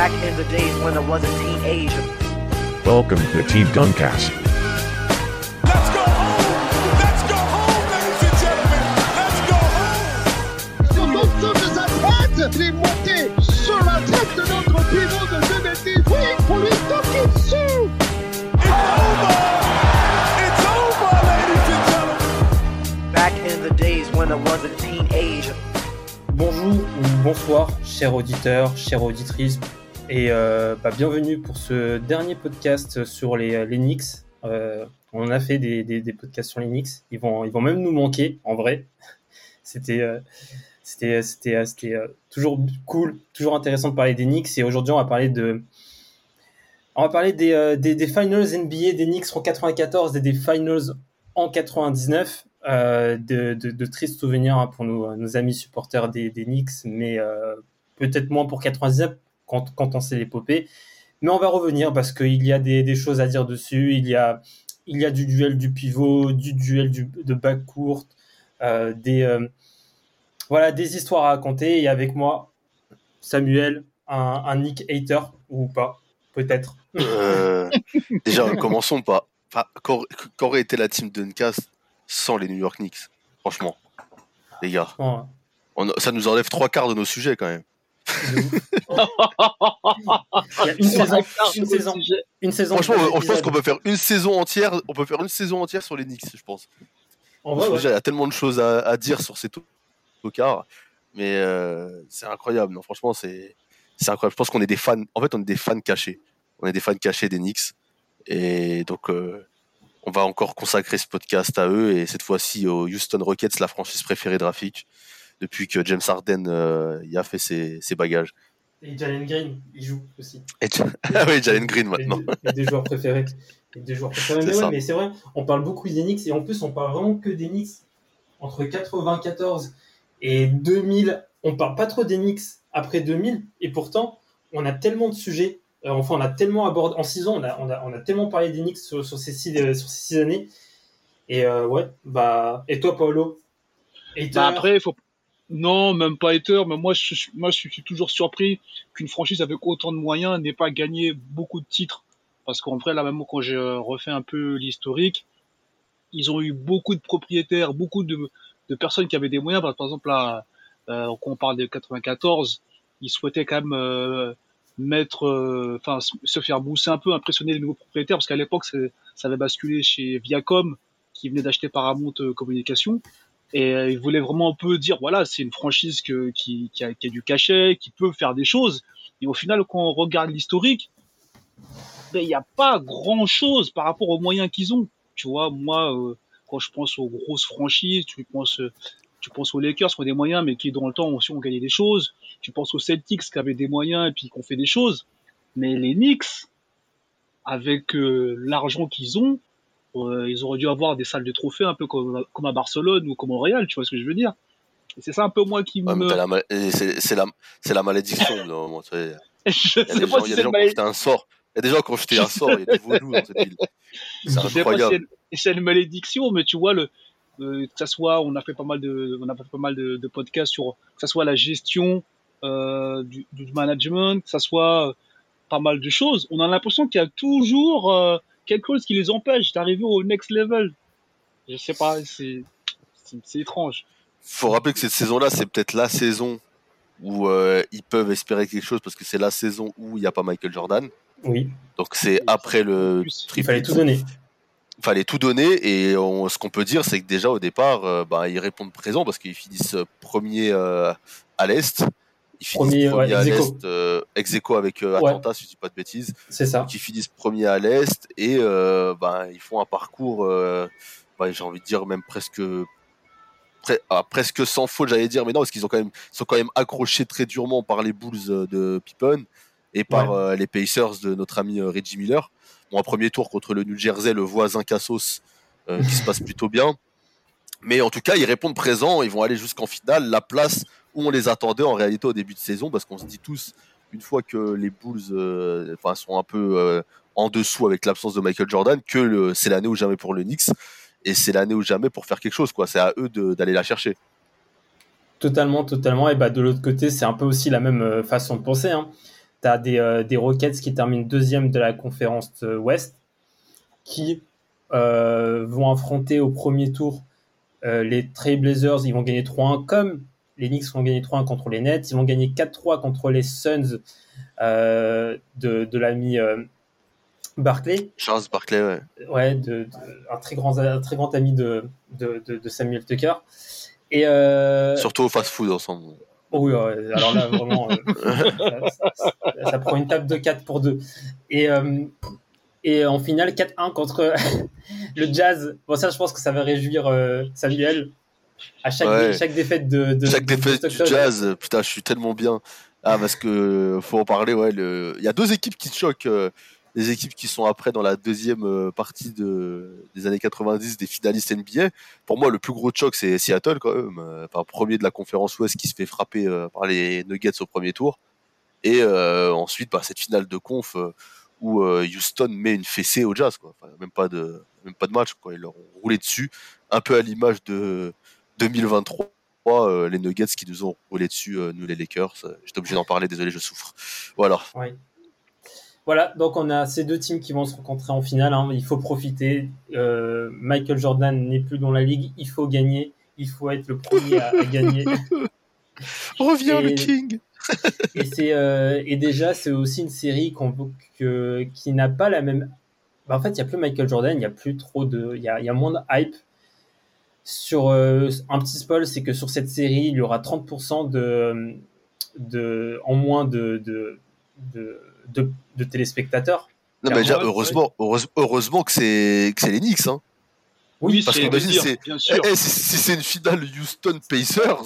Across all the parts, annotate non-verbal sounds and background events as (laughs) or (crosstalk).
Back in the days when I was a teenager. Welcome to Team Duncast. Let's go home! Let's go home, ladies and gentlemen! Let's go home! Sur l'ensemble de sa tête, est monté sur la tête de notre pivot de 2010. Oui, pour lui toquer dessus. It's over! It's over, ladies and gentlemen! Back in the days when I was a teenager. Bonjour ou bonsoir, chers auditeurs, chères auditrices, et euh, bah, bienvenue pour ce dernier podcast sur les, les Knicks. Euh, on a fait des, podcasts sur Knicks, ils vont, ils vont même nous manquer, en vrai. (laughs) C'était euh, euh, toujours cool, toujours intéressant de parler des Knicks, et aujourd'hui on va parler des, euh, finals NBA des Knicks en 94 et des finals en 99. Euh, de, de, de, tristes souvenirs hein, pour nos, amis supporters des, des Knicks, mais euh, peut-être moins pour 99 quand, quand on sait l'épopée. Mais on va revenir parce qu'il y a des, des, choses à dire dessus. Il y a, il y a du duel du pivot, du duel du, de back court, euh, des, euh, voilà, des histoires à raconter. Et avec moi, Samuel, un, un Nick hater ou pas, peut-être. Euh, déjà, (laughs) commençons pas. Enfin, qu'aurait été la team Duncast sans les New York Knicks? Franchement, les gars. On, ça nous enlève trois quarts de nos sujets quand même. Une, saison, une, saison, une saison. Franchement, on, je pense qu'on peut faire une saison entière. On peut faire une saison entière sur les Knicks, je pense. En vrai, ouais. Il y a tellement de choses à, à dire sur ces tocards, mais euh, c'est incroyable. Non, franchement, c'est c'est incroyable. Je pense qu'on est des fans. En fait, on est des fans cachés. On est des fans cachés des Knicks, et donc. Euh, on va encore consacrer ce podcast à eux et cette fois-ci aux Houston Rockets, la franchise préférée de Rafik, depuis que James Harden euh, y a fait ses, ses, bagages. Et Jalen Green, il joue aussi. Et (laughs) ah oui, Jalen Green maintenant. Et des joueurs préférés. Des joueurs préférés. (laughs) Mais, ouais, mais c'est vrai, on parle beaucoup des Knicks et en plus on parle vraiment que des Knicks entre 94 et 2000. On parle pas trop des Knicks après 2000 et pourtant on a tellement de sujets euh, enfin, on a tellement abordé en six ans, on a, on a, on a tellement parlé des Knicks sur, sur, ces six, sur ces six années. Et euh, ouais, bah, et toi, Paolo? Bah Après, il faut. Non, même pas hater, mais moi je, moi, je suis toujours surpris qu'une franchise avec autant de moyens n'ait pas gagné beaucoup de titres. Parce qu'en vrai, là, même quand j'ai refait un peu l'historique, ils ont eu beaucoup de propriétaires, beaucoup de, de personnes qui avaient des moyens. Par exemple, là, euh, quand on parle de 94, ils souhaitaient quand même. Euh, mettre, enfin, euh, se faire bousser un peu, impressionner les nouveaux propriétaires, parce qu'à l'époque, ça avait basculé chez Viacom, qui venait d'acheter Paramount euh, Communication. Et euh, ils voulaient vraiment un peu dire, voilà, c'est une franchise que, qui, qui, a, qui, a, du cachet, qui peut faire des choses. Et au final, quand on regarde l'historique, ben, il n'y a pas grand chose par rapport aux moyens qu'ils ont. Tu vois, moi, euh, quand je pense aux grosses franchises, tu penses, tu penses aux Lakers qui ont des moyens, mais qui dans le temps aussi ont gagné des choses. Tu penses aux Celtics qui avaient des moyens et puis qui ont fait des choses. Mais les Knicks, avec euh, l'argent qu'ils ont, euh, ils auraient dû avoir des salles de trophées un peu comme, comme à Barcelone ou comme au Real, tu vois ce que je veux dire Et c'est ça un peu moi qui ouais, me... C'est la, la malédiction. là, tu sais. (laughs) je il y a des sais pas gens, si c'est des gens mal... qui ont jeté un sort. Il y a des gens qui ont jeté un sort, il y a des vaudous dans cette ville. C'est incroyable. C'est une malédiction, mais tu vois, le, euh, que ça soit, on a fait pas mal de, on a fait pas mal de, de podcasts sur, que ça soit la gestion euh, du, du, management, que ça soit pas mal de choses. On a l'impression qu'il y a toujours euh, quelque chose qui les empêche d'arriver au next level? Je sais pas, c'est, c'est étrange. Faut rappeler que cette saison-là, c'est peut-être la saison où euh, ils peuvent espérer quelque chose parce que c'est la saison où il n'y a pas Michael Jordan. Oui. Donc c'est après le. Il fallait tout donner fallait tout donner et on, ce qu'on peut dire c'est que déjà au départ euh, bah, ils répondent présent parce qu'ils finissent premier euh, à l'est ils finissent premier, ouais, à l'est euh, ex aequo avec euh, Atlanta ouais. si je dis pas de bêtises c'est ça qui finissent premier à l'est et bah, ils font un parcours bah, j'ai envie de dire même presque pre ah, presque sans faute j'allais dire mais non parce qu'ils ont quand même ils sont quand même accrochés très durement par les Bulls de Pippen et par ouais. les Pacers de notre ami Reggie Miller bon, un premier tour contre le New Jersey, le voisin Cassos, euh, qui se (laughs) passe plutôt bien. Mais en tout cas, ils répondent présent, ils vont aller jusqu'en finale, la place où on les attendait en réalité au début de saison, parce qu'on se dit tous, une fois que les Bulls euh, sont un peu euh, en dessous avec l'absence de Michael Jordan, que c'est l'année ou jamais pour le Knicks, et c'est l'année ou jamais pour faire quelque chose, quoi. C'est à eux d'aller la chercher. Totalement, totalement. Et bah de l'autre côté, c'est un peu aussi la même façon de penser. Hein. tu as des, euh, Rockets qui terminent deuxième de la conférence euh, Ouest, qui euh, vont affronter au premier tour euh, les Trailblazers. Ils vont gagner 3-1, comme les Knicks vont gagner 3-1 contre les Nets. Ils vont gagner 4-3 contre les Suns euh, de, de l'ami euh, Barclay. Charles Barclay, ouais. Ouais, de, de- un, très grand, un très grand ami de, de, Samuel Tucker. Et euh, Surtout au fast-food ensemble. Oh oui, ouais, alors là, vraiment, euh, ça, (laughs) ça- ça prend une table de 4 pour 2. Et, euh, et en finale, 4-1 contre (laughs) le Jazz. Bon, ça, je pense que ça va réjouir euh, Samuel. À chaque, Ouais. chaque défaite de, de Chaque de défaite du jazz, putain, je suis tellement bien. Ah, parce que faut en parler, ouais. le- Il y a deux équipes qui te choquent. euh, les équipes qui sont après dans la deuxième euh, partie de, des années 90 des finalistes NBA. Pour moi, le plus gros choc, c'est Seattle quand même. euh, Enfin, premier de la conférence Ouest qui se fait frapper euh, par les Nuggets au premier tour. Et euh, ensuite, bah, cette finale de conf euh, où euh, Houston met une fessée au Jazz, quoi. Enfin, même pas de même pas de match, quoi. Ils leur ont roulé dessus, un peu à l'image de 2023. euh, les Nuggets qui nous ont roulé dessus, euh, nous les Lakers. Euh, J'étais obligé d'en parler, désolé, je souffre. Voilà. Oui. Voilà, donc on a ces deux teams qui vont se rencontrer en finale. hein. Il faut profiter. Euh, Michael Jordan n'est plus dans la ligue. Il faut gagner. Il faut être le premier à, à gagner. (laughs) Reviens Et- le King (laughs) Et, c'est, euh, et déjà, c'est aussi une série qu'on, que, qui n'a pas la même. bah, en fait, il n'y a plus Michael Jordan, il n'y a plus trop de. Il y a, y a moins de hype. Sur euh, un petit spoil, c'est que sur cette série, il y aura 30% de, de, en moins de, de, de, de, de téléspectateurs. Non, mais déjà, Ouais, heureusement, heureuse- heureusement que c'est que c'est les Knicks. Hein. Oui, parce c'est que c'est- bien Eh, sûr. eh, si, si c'est une finale Houston Pacers,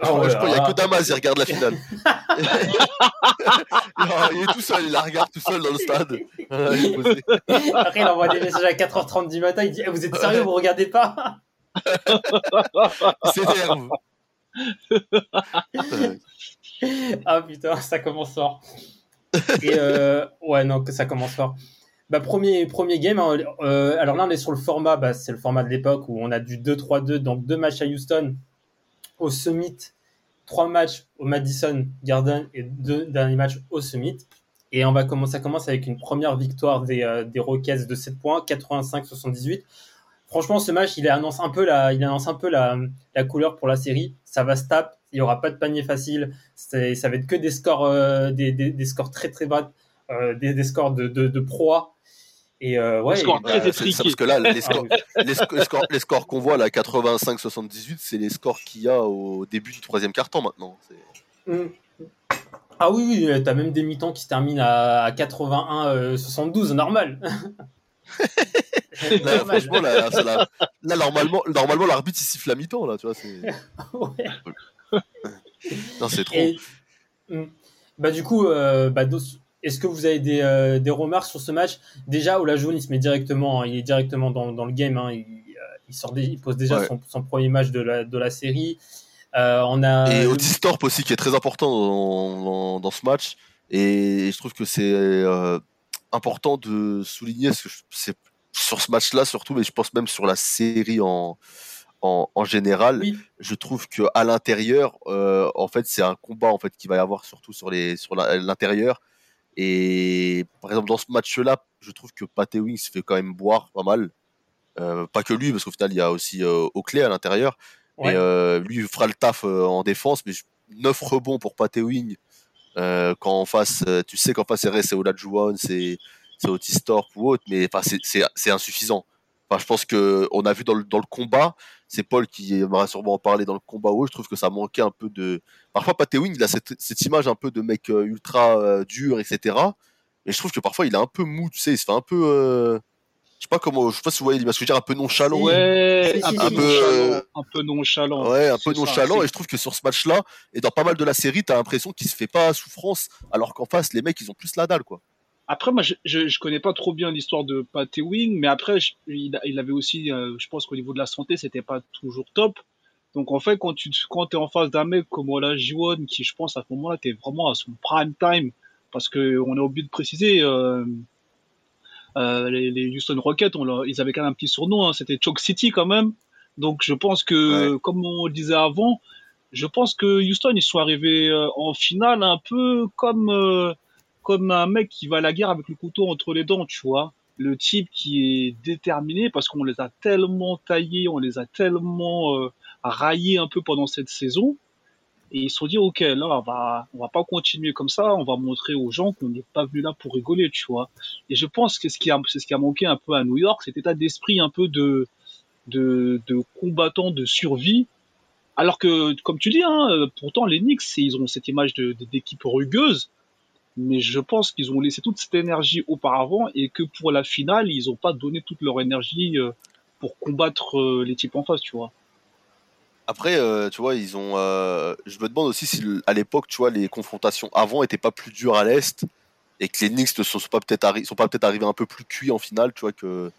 Oh je crois là qu'il n'y a que Damas qui regarde la finale. (laughs) (laughs) Il est tout seul, il la regarde tout seul dans le stade. (laughs) Il. Après, il envoie des messages à 4h30 du matin. Il dit Eh, Vous êtes sérieux, vous regardez pas? Il (laughs) s'énerve. (laughs) Ah putain, ça commence fort. Et euh, ouais, non, que ça commence fort. Bah, premier, premier game, hein, euh, alors là on est sur le format, bah, c'est le format de l'époque où on a du 2-3-2, donc deux matchs à Houston, au Summit, trois matchs au Madison Garden et deux derniers matchs au Summit. Et on va commencer, ça commence avec une première victoire des, euh, des Rockets de 7 points, 85-78. Franchement, ce match, il annonce un peu la, il annonce un peu la, la couleur pour la série. Ça va se taper, il y aura pas de panier facile. Ça va être que des scores, euh, des, des, des scores très très bas, euh, des, des scores de, de, de proie. Et euh, ouais, très bah, c'est étriqués. parce que là, les ah (laughs) scores, oui. les, sc- les scores, les scores qu'on voit là, 85-78, c'est les scores qu'il y a au début du troisième quart-temps maintenant. C'est- Mm. Ah oui, oui, t'as même des mi-temps qui se terminent à, à 81-72, normal. (laughs) Là, franchement, là, la- là, normalement, normalement, l'arbitre il siffle la mi-temps là, tu vois. c'est-. (laughs) Non, c'est trop. Et, mm. bah, du coup, euh, bah, est-ce que vous avez des, euh, des remarques sur ce match? Déjà, Olajuwon, il se met directement, hein, il est directement dans, dans le game. hein, il, euh, il, sort dé- il pose déjà Ouais. son, son premier match de la, de la série. Euh, on a Et Otis Thorpe aussi qui est très important dans, dans, dans ce match. Et je trouve que c'est euh, important de souligner ce que c'est sur ce match-là surtout, mais je pense même sur la série en, en, en général. Oui. Je trouve que à l'intérieur, euh, en fait, c'est un combat en fait qui va y avoir surtout sur les sur l'intérieur. Et par exemple dans ce match-là, je trouve que Pat Ewing se fait quand même boire pas mal. Euh, pas que lui, parce qu'au final il y a aussi euh, Oakley à l'intérieur. Ouais. Et euh, lui il fera le taf en défense, mais 9 rebonds pour Pat Ewing. Euh, quand en face, tu sais qu'en face c'est c'est Olajuwon, c'est c'est Otis Thorpe ou autre, mais enfin c'est- insuffisant. Enfin, je pense que on a vu dans le, dans le combat, c'est Paul qui aimera sûrement en parler dans le combat où je trouve que ça manquait un peu de. Parfois, Pat Ewing, il a cette, cette image un peu de mec euh, ultra euh, dur, etc. Mais je trouve que parfois il est un peu mou, tu sais, il se fait un peu. euh, Je sais pas comment, je sais pas si vous voyez l'image que je veux dire, un peu nonchalant. Ouais, un, peu nonchalant, un peu nonchalant. Ouais, un peu ça, nonchalant. Et je trouve que sur ce match-là, et dans pas mal de la série, t'as l'impression qu'il se fait pas souffrance, alors qu'en face, les mecs, ils ont plus la dalle, quoi. Après, moi, je, je, je connais pas trop bien l'histoire de Pat Ewing, mais après, je- il, il avait aussi, euh, je pense qu'au niveau de la santé, c'était pas toujours top. Donc, en fait, quand tu quand t'es en face d'un mec comme Olajuwon, qui, je pense, à ce moment-là, t'es vraiment à son prime time, parce que on a oublié de préciser, euh, euh, les, les Houston Rockets, on ils avaient quand même un petit surnom, hein, c'était Chalk City quand même. Donc, je pense que, comme on le disait avant, je pense que Houston, ils sont arrivés euh, en finale un peu comme, euh, comme un mec qui va à la guerre avec le couteau entre les dents, tu vois. Le type qui est déterminé parce qu'on les a tellement taillés, on les a tellement euh, raillés un peu pendant cette saison. Et ils se sont dit, ok, là, on va, on va pas continuer comme ça, on va montrer aux gens qu'on n'est pas venu là pour rigoler, tu vois. Et je pense que ce qui a, c'est ce qui a manqué un peu à New York, cet état d'esprit un peu de, de, de combattants de survie. Alors que, comme tu dis, hein, pourtant, les Knicks, ils ont cette image d'équipe rugueuse. Mais je pense qu'ils ont laissé toute cette énergie auparavant et que pour la finale, ils n'ont pas donné toute leur énergie euh, pour combattre euh, les types en face, tu vois. Après, euh, tu vois, ils ont. euh, je me demande aussi si à l'époque, tu vois, les confrontations avant étaient pas plus dures à l'est et que les Knicks ne sont sont pas peut-être arri- sont pas peut-être arrivés un peu plus cuits en finale, tu vois, que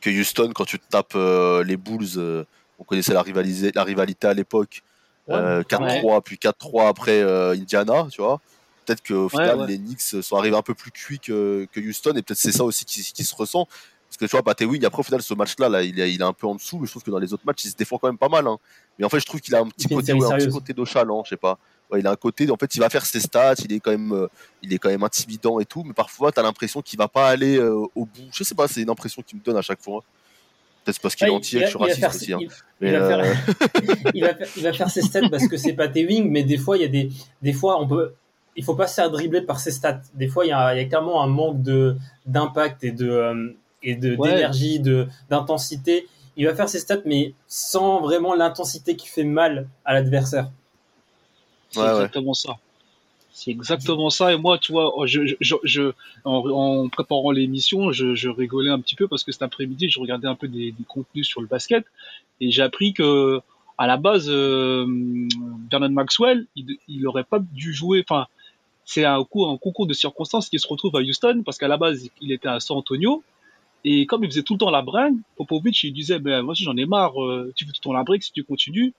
que Houston quand tu te tapes euh, les Bulls. euh, on connaissait la rivalité, la rivalité à l'époque. Ouais, euh, 4-3 puis 4-3 après euh, Indiana, tu vois. Peut-être qu'au final, ouais. les Knicks sont arrivés un peu plus cuits que, que Houston et peut-être c'est ça aussi qui, qui se ressent. Parce que tu vois, Patty Wing, après au final, ce match-là, là, il, est, il est un peu en dessous, mais je trouve que dans les autres matchs, il se défend quand même pas mal. hein. Mais en fait, je trouve qu'il a un petit côté, ouais, un petit côté nonchalant, je sais pas. Ouais, il a un côté, en fait, il va faire ses stats, il est quand même, euh, il est quand même intimidant et tout, mais parfois, t'as l'impression qu'il va pas aller euh, au bout. Je sais pas, c'est une impression qu'il me donne à chaque fois. Peut-être parce qu'il est entier, que je va- suis raciste faire- aussi. hein. il- Mais, il va faire- euh, (laughs) il, va faire, il va faire ses stats parce que c'est pas Wing, mais des fois, il y a des, des fois, on peut, il faut pas se faire dribbler par ses stats. Des fois, il y a, il y a clairement un manque de, d'impact et de, euh, et de, Ouais. d'énergie, de, d'intensité. Il va faire ses stats, mais sans vraiment l'intensité qui fait mal à l'adversaire. C'est Ouais, ouais. exactement ça. C'est exactement ça. Et moi, tu vois, je, je, je, je- en, en préparant l'émission, je, je rigolais un petit peu parce que cet après-midi, je regardais un peu des, des contenus sur le basket et j'ai appris que à la base, euh, Bernard Maxwell, il, il aurait pas dû jouer. Enfin, c'est un, coup, un concours de circonstances qui se retrouve à Houston parce qu'à la base, il était à San Antonio. Et comme il faisait tout le temps la bringue, Popovic, il disait, ben, moi, j'en ai marre, euh, tu fais tout le temps la bringue, si tu continues,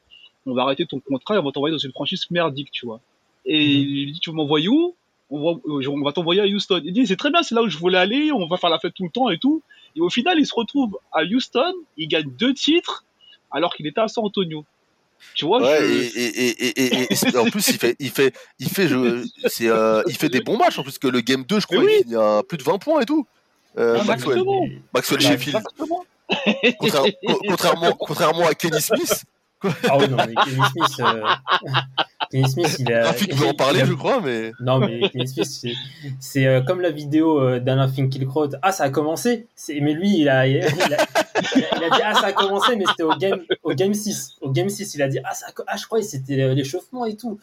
on va arrêter ton contrat et on va t'envoyer dans une franchise merdique, tu vois. Et il dit, tu m'envoyer où? On va, euh, on va t'envoyer à Houston. Il dit, c'est très bien, c'est là où je voulais aller, on va faire la fête tout le temps et tout. Et au final, il se retrouve à Houston, il gagne deux titres, alors qu'il était à San Antonio. Tu vois, Ouais, je- et, et, et, et, et- et c'est- en plus, il fait, il fait, il fait, je, c'est, euh, il fait des bons matchs en plus que le game 2, je crois, oui. il finit à plus de 20 points et tout. Euh, Ah, Maxwell, exactement. Maxwell Bah, Sheffield. Exactement. Contraire- co- contrairement, contrairement à Kenny Smith, Ah oui, non, mais Kenny Smith, euh, Kenny Smith, il a. Rafik veut en parler, a- je crois, mais. Non, mais Kenny Smith, c'est- euh, comme la vidéo euh, d'Alain Finkielkraut. Ah, ça a commencé. C'est- Mais lui, il a, il, a, il a- il a dit Ah, ça a commencé, mais c'était au game, au game 6. Au game 6, il a dit Ah, ça a ah je crois que c'était l'échauffement et tout.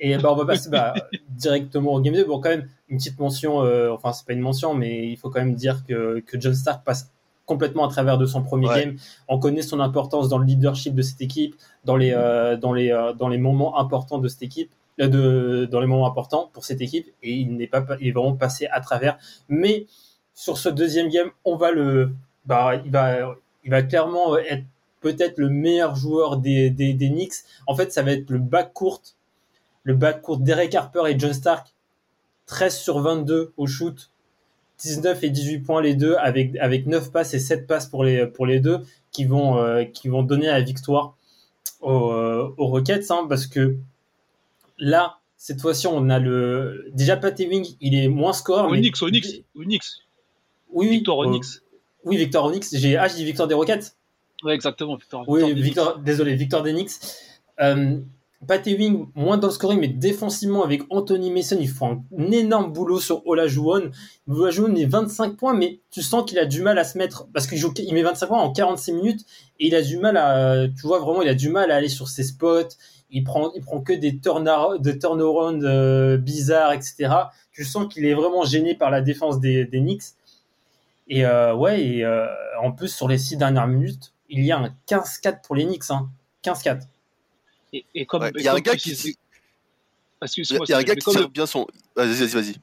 Et bah, on va passer bah, directement au game 2. Bon, quand même, une petite mention. euh, enfin, c'est pas une mention, mais il faut quand même dire que, que John Stark passe complètement à travers de son premier Ouais. game. On connaît son importance dans le leadership de cette équipe, dans les, euh, dans les, euh, dans les moments importants de cette équipe euh, de, dans les moments importants pour cette équipe. Et il n'est pas il est vraiment passé à travers. Mais sur ce deuxième game on va le bah il va il va clairement être peut-être le meilleur joueur des, des, des Knicks. En fait ça va être le back court le back court Derek Harper et John Stark. 13 sur 22 au shoot 19 et 18 points les deux avec avec 9 passes et 7 passes pour les pour les deux qui vont euh, qui vont donner la victoire aux, euh, aux Rockets hein, parce que là cette fois-ci on a le déjà Pat Ewing il est moins score mais- Onyx, Onyx, Onyx. oui oui Victor euh, Onyx. oui Victor Onyx j'ai ah j'ai dit Victor des Rockets Ouais, exactement, Victor. oui Victor Victor désolé Victor Denix euh, Pat Ewing moins dans le scoring mais défensivement avec Anthony Mason ils font un énorme boulot sur Olajuwon. Olajuwon est 25 points mais tu sens qu'il a du mal à se mettre parce qu'il joue il met 25 points en 46 minutes et il a du mal à tu vois vraiment il a du mal à aller sur ses spots. Il prend il prend que des turn de turnaround euh, bizarres etc tu sens qu'il est vraiment gêné par la défense des, des Knicks. Et euh, ouais et euh, en plus sur les six dernières minutes il y a un 15-4 pour les Knicks hein. 15-4 Et, et comme, Ouais, Il y a un gars qui, disais- il Excuse-moi, y a un gars qui tire bien son. Vas-y, vas-y, vas-y.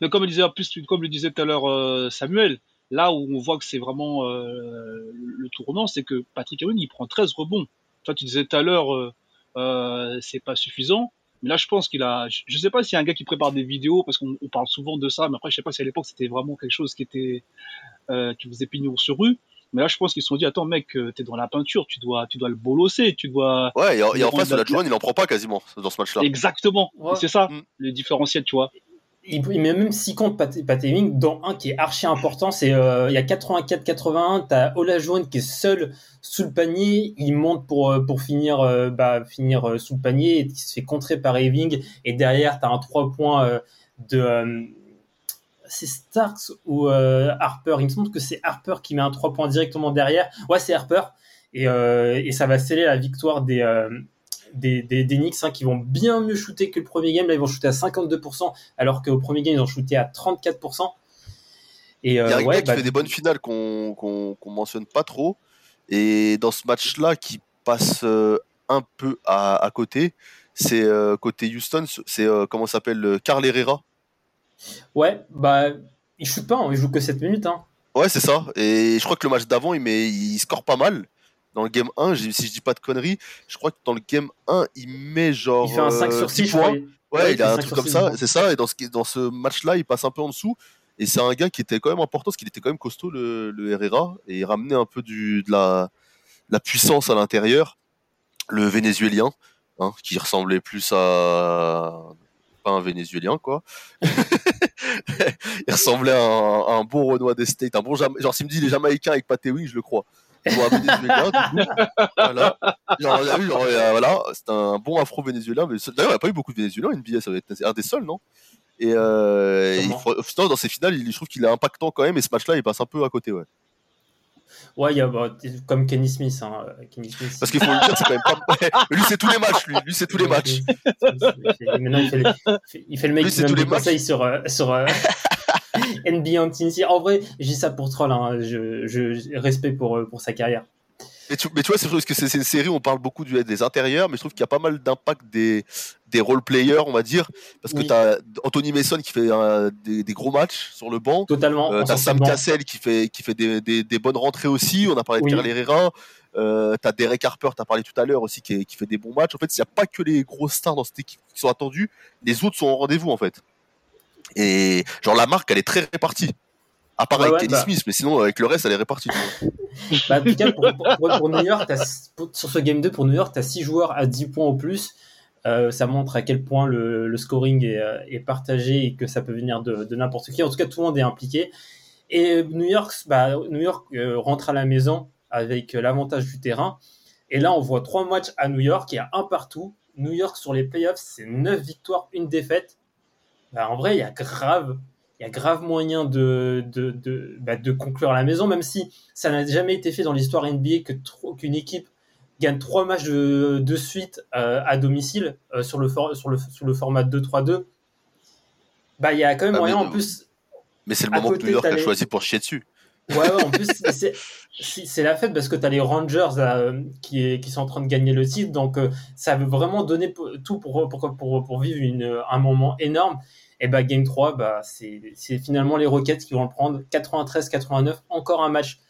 Mais comme le disait en plus, comme le disait tout à l'heure euh, Samuel, là où on voit que c'est vraiment euh, le tournant, c'est que Patrick Ewing il prend 13 rebonds. Toi, tu disais tout à l'heure, euh, c'est pas suffisant. Mais là, je pense qu'il a. Je sais pas s'il y a un gars qui prépare des vidéos parce qu'on on parle souvent de ça, mais après, je sais pas si à l'époque c'était vraiment quelque chose qui était qui faisait pignon sur rue. Mais là, je pense qu'ils se sont dit, attends, mec, euh, t'es dans la peinture, tu dois, tu dois le bolosser, tu dois. Ouais, et, en- et en face, la- il en prend pas quasiment dans ce match-là. Exactement. Ouais. C'est ça, Mm. le différentiel, tu vois. il, il met même 6 comptes Pat, Pat Ewing, dont un qui est archi important. C'est euh, il y a 84-81. T'as Olajuwon qui est seul sous le panier. Il monte pour euh, pour finir euh, bah, finir euh, sous le panier et qui se fait contrer par Ewing. Et derrière, t'as un 3 points euh, de euh, c'est Starks ou euh, Harper. Il me semble que c'est Harper qui met un 3 points directement derrière. Ouais, c'est Harper. Et, euh, et ça va sceller la victoire des, euh, des, des, des Knicks hein, qui vont bien mieux shooter que le premier game. Là, ils vont shooter à 52%, alors qu'au premier game, ils ont shooté à 34%. Et Il y a euh, un ouais, gars qui bah, fait des bonnes finales qu'on qu'on mentionne pas trop. Et dans ce match-là, qui passe euh, un peu à, à côté, c'est euh, côté Houston, c'est euh, comment ça s'appelle euh, Carl Herrera. Ouais, bah, il shoot pas, hein, il joue que 7 minutes. Hein. Ouais, c'est ça. Et je crois que le match d'avant, il, met, il score pas mal. Dans le game 1, j'ai- si je dis pas de conneries, je crois que dans le game 1, il met genre. Il fait un 5 euh, sur 10 6, je points. crois. Ouais, Ouais, il a un 5 truc comme 6, ça, c'est ça. Et dans ce, dans ce match-là, il passe un peu en dessous. Et c'est un gars qui était quand même important parce qu'il était quand même costaud, le, le Herrera. Et il ramenait un peu du, de la, la puissance à l'intérieur. Le Vénézuélien, hein, qui ressemblait plus à. Pas un Vénézuélien, quoi. (laughs) il ressemblait à un, à un bon Renoir des States. Un bon Jama- Genre, s'il me dit les Jamaïcains avec Pat Ewing, je le crois. Bon, Vénézuélien, du coup. Voilà. Genre, on a vu, genre, voilà, c'est un bon afro-vénézuélien. mais D'ailleurs, il n'y a pas eu beaucoup de Vénézuéliens en NBA, ça va être un des seuls, non? Et euh, il Sûrement. faut- non, dans ces finales, il- je trouve qu'il est impactant quand même, et ce match-là, il passe un peu à côté, ouais. Ouais, il y a bah, comme Kenny Smith. Hein. Kenny Smith. Parce qu'il faut le dire, c'est quand même pas. Mais lui, c'est tous les matchs, lui. Lui, c'est tous les matchs. Maintenant, il fait, le- il fait- le mec Lui, qui donne des conseils sur, euh, sur euh, (laughs) NBA Infinity. En vrai, dis ça pour troll. Hein. Je, je, je- respect pour, euh, pour sa carrière. Mais tu, mais tu vois, c'est parce que c'est une série où on parle beaucoup du, des intérieurs, mais je trouve qu'il y a pas mal d'impact des, des role-players, on va dire. Parce que Oui. tu as Anthony Mason qui fait des, des gros matchs sur le banc. Totalement. Euh, t'as s'en Sam fout. Cassell qui fait, qui fait des, des, des bonnes rentrées aussi. On a parlé de Oui. Karl Herrera. Euh, t'as Derek Harper, t'as parlé tout à l'heure aussi, qui, qui fait des bons matchs. En fait, il n'y a pas que les grosses stars dans cette équipe qui sont attendues. Les autres sont au rendez-vous, en fait. Et genre, la marque, elle est très répartie. À part Ouais, avec ouais, Kenny bah. Smith, mais sinon, avec le reste, elle est répartie. (laughs) Bah, en tout cas, pour, pour- pour- pour New York, t'as- pour- sur ce game 2, pour New York, tu as 6 joueurs à 10 points au plus. Euh, ça montre à quel point le, le scoring est, euh, est partagé et que ça peut venir de, de n'importe qui. En tout cas, tout le monde est impliqué. Et New York, bah, New York euh, rentre à la maison avec l'avantage du terrain. Et là, on voit trois matchs à New York et à un partout. New York sur les playoffs, c'est 9 victoires, une défaite. Bah, en vrai, il y a grave, il y a grave moyen de, de, de, bah, de conclure à la maison, même si ça n'a jamais été fait dans l'histoire NBA que qu'une équipe gagne trois matchs de, de suite euh, à domicile euh, sur, le for- sur, le, sur le format 2-3-2. Bah, il y a quand même Ah, moyen, mais- en plus, Mais c'est le moment que côté, New York a choisi pour chier dessus. Ouais, ouais, en plus, c'est- la fête parce que tu as les Rangers là, euh, qui, est, qui sont en train de gagner le titre. Donc, euh, ça veut vraiment donner tout pour, pour, pour, pour vivre une, un moment énorme. Et bah, Game 3, bah, c'est c'est finalement les Rockets qui vont le prendre. 93-89, encore un match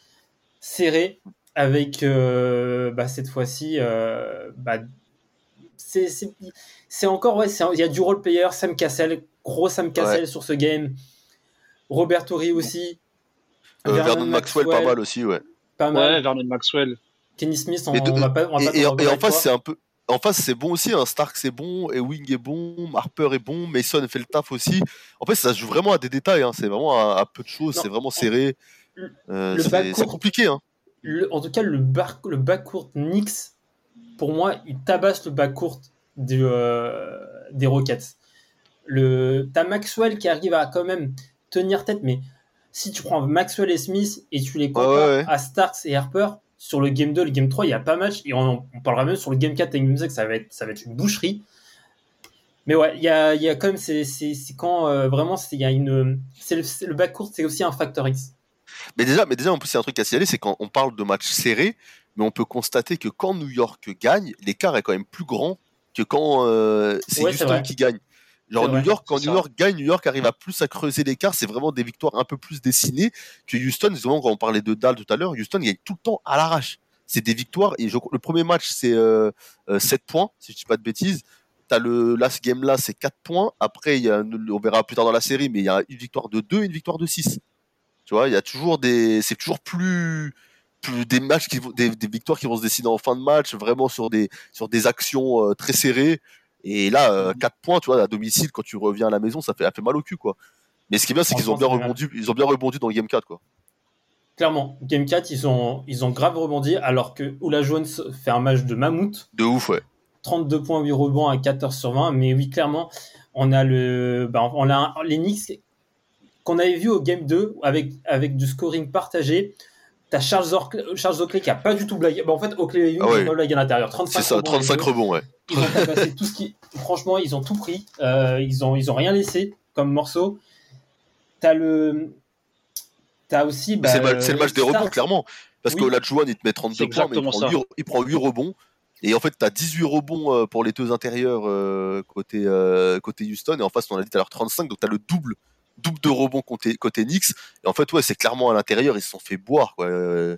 serré avec euh, bah, cette fois-ci. Euh, bah, c'est c'est- c'est encore, ouais, il y a du role player, Sam Cassell, gros Sam Cassell sur ce game. Robert Torrey aussi. Euh, Vernon Maxwell, pas mal aussi, ouais. Pas mal. Ouais, Vernon Maxwell. Kenny Smith, on, Et de- on va pas, on va Et, pas et- t'en et en face, c'est un peu. En face, c'est bon aussi. Hein. Stark, c'est bon. Ewing est bon. Harper est bon. Mason fait le taf aussi. En fait, ça se joue vraiment à des détails. Hein. C'est vraiment à, à peu de choses. C'est vraiment serré. Le- Euh, c'est compliqué. Hein. Le- en tout cas, le, bar, le backcourt Knicks, pour moi, il tabasse le backcourt des, euh, des Rockets. Le, t'as Maxwell qui arrive à quand même tenir tête, mais si tu prends Maxwell et Smith et tu les compares ouais, ouais. à Starks et Harper, sur le game 2, le game 3, il n'y a pas match, et on, on parlera même sur le game 4 et le game 5, ça va être, ça va être une boucherie. Mais ouais, il y a, il y a quand même, c'est, c'est, c'est quand euh, vraiment, c'est, il y a une, c'est le, c'est le backcourt, c'est aussi un facteur X. Mais déjà, mais déjà, en plus, a un truc à signaler, c'est quand on parle de matchs serrés, mais on peut constater que quand New York gagne, l'écart est quand même plus grand que quand euh, c'est Ouais, c'est Houston qui gagne. Genre New vrai, York, quand New ça. York gagne, New York arrive à plus à creuser l'écart. C'est vraiment des victoires un peu plus dessinées que Houston. Justement, quand on parlait de Dal tout à l'heure, Houston gagne tout le temps à l'arrache. C'est des victoires. Et je- le premier match, c'est euh, euh, 7 points, si je dis pas de bêtises. T'as le last game là, c'est 4 points. Après, y a, on verra plus tard dans la série, mais il y a une victoire de 2 et une victoire de 6. Tu vois, il y a toujours des, c'est toujours plus, plus des matchs qui vont, des, des victoires qui vont se décider en fin de match, vraiment sur des, sur des actions euh, très serrées. Et là, euh, 4 points, tu vois, à domicile, quand tu reviens à la maison, ça fait, ça fait mal au cul, quoi. Mais ce qui est bien, c'est qu'ils ont bien rebondi, ils ont bien rebondi dans le game 4, quoi. Clairement, Game 4, ils ont, ils ont grave rebondi, alors que Oula Jones fait un match de mammouth. De ouf, ouais. 32 points, 8 rebonds à 14 sur 20. Mais oui, clairement, on a le, bah, on a Knicks qu'on avait vu au game 2 avec, avec du scoring partagé. T'as Charles, Charles Oakley qui a pas du tout blagué. Bah, en fait, Oakley et Young, Ah ouais. ils ont pas blagué à l'intérieur. 35 C'est ça, rebonds, 35 les deux. rebonds, ouais. Ils ont tabassé tout ce qui. Franchement, ils ont tout pris. Euh, ils, ont, ils ont rien laissé comme morceau. T'as le. T'as aussi. Mais Bah, c'est le, ma- c'est le match des rebonds, clairement. Parce Oui. que Olajuwon, il te met 32 C'est points, mais il prend, ça. 8, il prend 8 rebonds. Et en fait, tu as 18 rebonds euh, pour les deux intérieurs euh, côté, euh, côté Houston. Et en face, on a dit tout à l'heure 35. Donc, tu as le double, double de rebonds côté, côté Knicks. Et en fait, ouais, c'est clairement à l'intérieur, ils se sont fait boire. Quoi. Euh,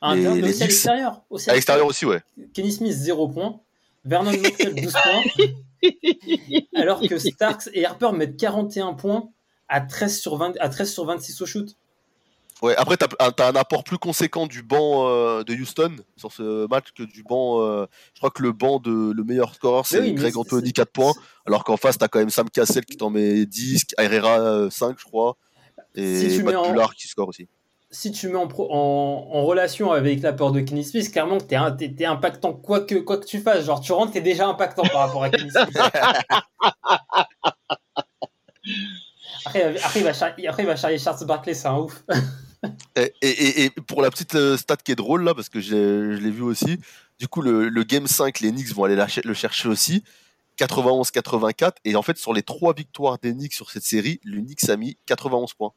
Un les- mais les aussi à l'extérieur. Aussi à l'extérieur aussi, ouais. Kenny Smith 0 points, Vernon Maxwell 12 points, alors que Starks et Harper mettent 41 points à 13 sur, 20, à 13 sur 26 au shoot. Ouais. Après, tu as, un apport plus conséquent du banc euh, de Houston sur ce match que du banc. euh, je crois que le banc de le meilleur scoreur, c'est oui, Greg Anthony, c'est- 4 points. Alors qu'en face, tu as quand même Sam Cassell qui t'en met 10, Herrera euh, 5, je crois. Et Si Matt en- qui score aussi. Si tu mets en, pro- en, en relation avec l'apport de Kenny Smith, clairement que t'es t'es impactant quoi que, quoi que tu fasses. Genre, tu rentres, t'es déjà impactant par rapport à Kenny Smith. (laughs) Après, après, il va charrier, après, il va charrier Charles Barkley, c'est un ouf. (laughs) Et, et- et- et pour la petite euh, stat qui est drôle là, parce que je l'ai vu aussi, du coup le, le Game 5, les Knicks vont aller la le chercher aussi, 91-84, et en fait sur les trois victoires des Knicks sur cette série, le Knicks a mis 91 points.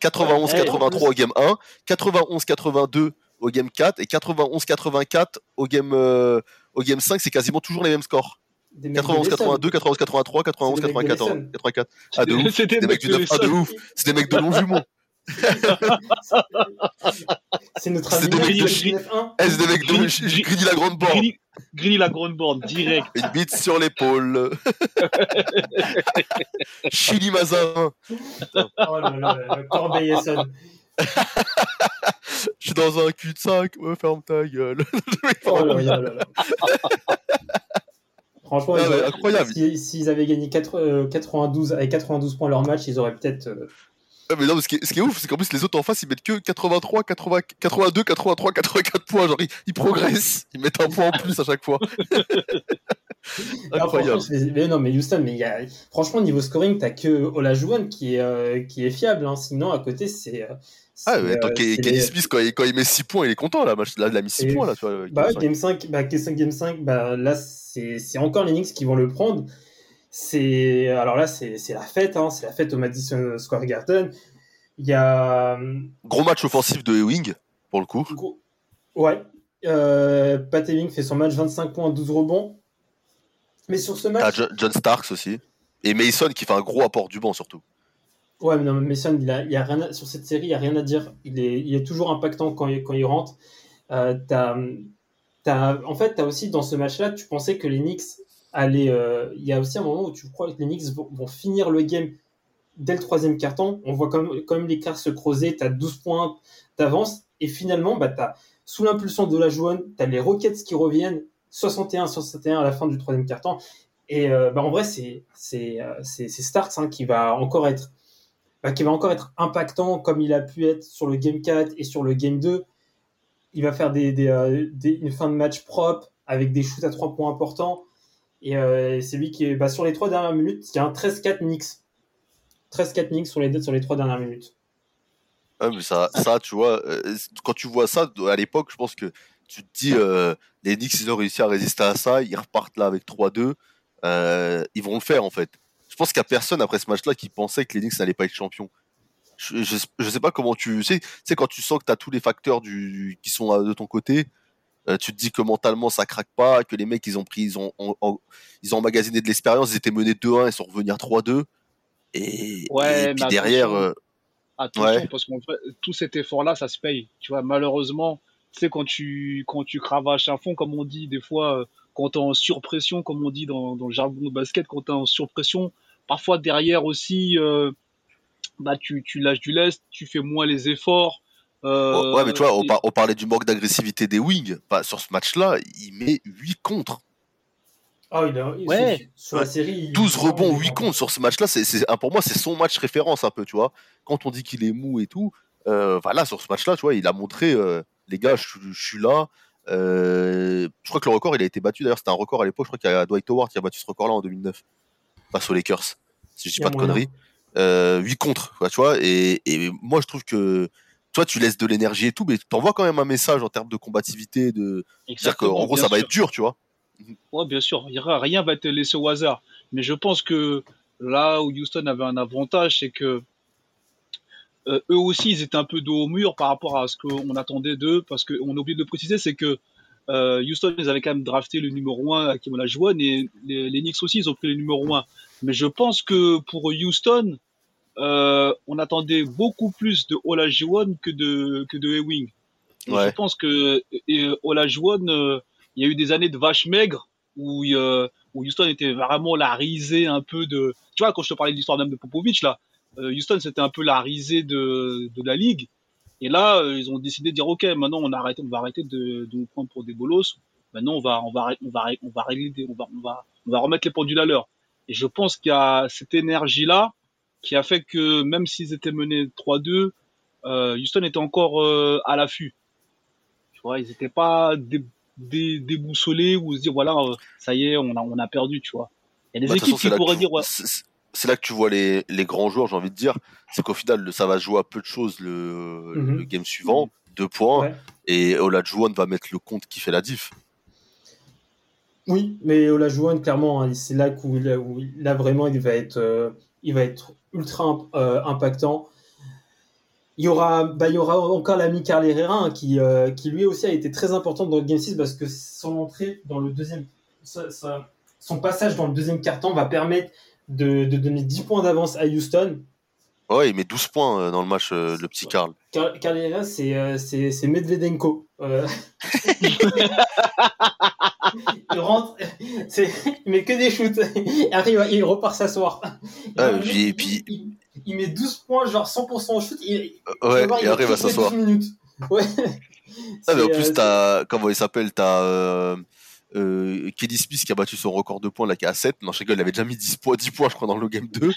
91-83 au Game 1, 91-82 au Game 4, et 91-84 au Game, euh, au game 5, c'est quasiment toujours les mêmes scores. Des mecs de Lesson. 91-82, 91-83, 91-84, Lesson. 84. Ah de (laughs) ouf, C'était des mecs du 9 de ouf, c'est des mecs de Longjumeau. C'est notre C'est ami des mecs de du chi- 9-1. Eh, c'est des mecs de Gris- j'ai Grigny la grande borne. Grini, Grini la grande borne, direct. Une bite sur l'épaule. (laughs) Chili Mazarin. Oh là là, là, Corbeil-Essonne. (laughs) Je suis dans un cul-de-sac. Ouais, ferme ta gueule. (laughs) Oh là là là. Franchement, Ah ouais, auraient- incroyable. si- S'ils avaient gagné 4, euh, 92, avec 92 points leur match, ils auraient peut-être. euh, Ah, mais non, mais ce qui est, ce qui est ouf, c'est qu'en plus, les autres en face, ils mettent que 83, 80, 82, 83, 84 points. Genre, ils, ils progressent. Ils mettent un point en plus à chaque fois. (laughs) Incroyable. mais non, mais Houston, mais y a... franchement, niveau scoring, t'as que Olajuwon qui est, euh, qui est fiable. hein. Sinon, à côté, c'est. euh, Ah, mais attends, euh, Kenny les- Smith, quand il, quand il met 6 points, il est content. Là, là il a mis 6 Et- points. Là, tu vois, Bah, Game Game 5. 5, bah, Game 5, Game 5, bah, là, c'est c'est encore les Knicks qui vont le prendre. C'est alors là, c'est la fête, hein, c'est la fête au Madison Square Garden. Il y a Gros match offensif de Ewing, pour le coup. Gros- Ouais. Euh, Pat Ewing fait son match 25 points, 12 rebonds. Mais sur ce match. Jo- John Starks aussi. Et Mason qui fait un gros apport du banc, surtout. Ouais, mais non, Mason, il a, il a rien à- sur cette série, il n'y a rien à dire. Il est, il est toujours impactant quand il, quand il rentre. Euh, en fait, tu as aussi dans ce match-là, tu pensais que les Knicks allaient. euh, Il y a aussi un moment où tu crois que les Knicks vont, finir le game dès le troisième carton. On voit quand même, même l'écart se creuser. Tu as 12 points d'avance. Et finalement, bah, sous l'impulsion de la Joanne, tu as les Rockets qui reviennent 61-61 à la fin du troisième carton. Et euh, bah, en vrai, c'est euh, Starks hein, qui va encore être bah, qui va encore être impactant comme il a pu être sur le Game 4 et sur le Game 2. Il va faire des, des- une fin de match propre avec des shoots à trois points importants. Et euh, c'est lui qui est bah, sur les trois dernières minutes, y a un 13-4 Knicks. 13-4 Knicks sur les, sur les trois dernières minutes. Ouais, mais ça, ça, tu vois, euh, quand tu vois ça à l'époque, je pense que tu te dis, euh, les Knicks, ils ont réussi à résister à ça, ils repartent là avec 3-2, euh, ils vont le faire en fait. Je pense qu'il n'y a personne après ce match-là qui pensait que les Knicks n'allaient pas être champions. Je, je sais pas comment tu tu sais quand tu sens que tu as tous les facteurs du, qui sont de ton côté, euh, tu te dis que mentalement ça craque pas, que les mecs ils ont pris, ils ont, ils ont emmagasiné de l'expérience, ils étaient menés 2-1, ils sont revenus à 3-2. Et, Ouais, et puis derrière, attention. euh, Attention, Ouais. parce fait, tout cet effort-là, ça se paye. Tu vois, malheureusement, tu sais, quand tu, quand tu cravaches à fond, comme on dit, des fois, euh, quand t'es en surpression, comme on dit dans, dans le jargon de basket, quand t'es en surpression, parfois derrière aussi, euh, bah, tu, tu lâches du lest, tu fais moins les efforts. Euh, Oh, ouais, mais tu vois, on, et- par- on parlait du manque d'agressivité des wings. Enfin, sur ce match-là, il met 8 contre. Ah, il a, Ouais. sur, la série. il- 12 rebonds, il- 8 comptes sur ce match-là, c'est, c'est- pour moi, c'est son match référence un peu, tu vois. Quand on dit qu'il est mou et tout, euh, voilà, sur ce match-là, tu vois, il a montré, euh, les gars, je, suis- je suis là. Euh, je crois que le record, il a été battu. D'ailleurs, c'était un record à l'époque. Je crois qu'il y a Dwight Howard qui a battu ce record-là en 2009 face aux Lakers, si je dis pas de moyen. conneries. Euh, 8 contre, tu vois. Et, et moi, je trouve que toi, tu laisses de l'énergie et tout, mais t'envoies quand même un message en termes de combativité, de dire qu'en gros, ça va être dur, tu vois. Ouais, bien sûr, rien va être laissé au hasard. Mais je pense que là où Houston avait un avantage, c'est que euh, eux aussi, ils étaient un peu dos au mur par rapport à ce qu'on attendait d'eux, parce qu'on a oublié de le préciser, c'est que euh, Houston, ils avaient quand même drafté le numéro 1 Kim Olajuwon et les, les Knicks aussi, ils ont pris le numéro 1. Mais je pense que pour Houston, euh, on attendait beaucoup plus de Olajuwon que de que de Ewing. Ouais. Je pense que et, Olajuwon, euh, il y a eu des années de vache maigre où, euh, où Houston était vraiment la risée un peu de. Tu vois, quand je te parlais de l'histoire même de Popovic, là, euh, Houston c'était un peu la risée de, de la ligue. Et là, euh, ils ont décidé de dire ok, maintenant on arrête, on va arrêter de, de nous prendre pour des bolos. Maintenant, on va, on va, on va, on va on va, on va, on va remettre les pendules à l'heure. Et je pense qu'il y a cette énergie-là qui a fait que même s'ils étaient menés 3-2, euh, Houston était encore euh, à l'affût. Tu vois, ils n'étaient pas dé, dé- déboussolés ou se dire voilà, euh, ça y est, on a, on a perdu, tu vois. Il y a des Bah, équipes façon, qui là que pourraient tu- dire ouais, c'est- là que tu vois les, les grands joueurs, j'ai envie de dire. C'est qu'au final, le- ça va jouer à peu de choses le, Mhm. le game suivant. Deux points. Ouais. Et Olajuwon va mettre le compte qui fait la diff. Oui, mais Olajuwon, clairement, hein, c'est là où, là où là vraiment il va être, euh, il va être ultra euh, impactant. Il y aura, bah, il y aura encore l'ami Carl Herrera hein, qui, euh, qui lui aussi a été très important dans le Game 6 parce que son entrée dans le deuxième, son passage dans le deuxième carton va permettre de, de donner 10 points d'avance à Houston. Ouais, il met 12 points euh, dans le match, euh, le petit. Carl, Carl Herrera, c'est Medvedenko. (laughs) Il rentre, c'est- il met que des shoots. Il arrive, il repart s'asseoir. Et puis- et il- puis- il, il met 12 points, genre 100% au shoot. Il, Euh, Ouais, voir, il arrive à s'asseoir. 12 minutes. Ouais. Ah, mais en plus, euh, t'as, comment il s'appelle, t'as euh, euh, Kelly Smith qui a battu son record de points, là, qui est à 7. Non, je rigole, il avait déjà mis 10 points, 10 points, je crois, dans le game 2.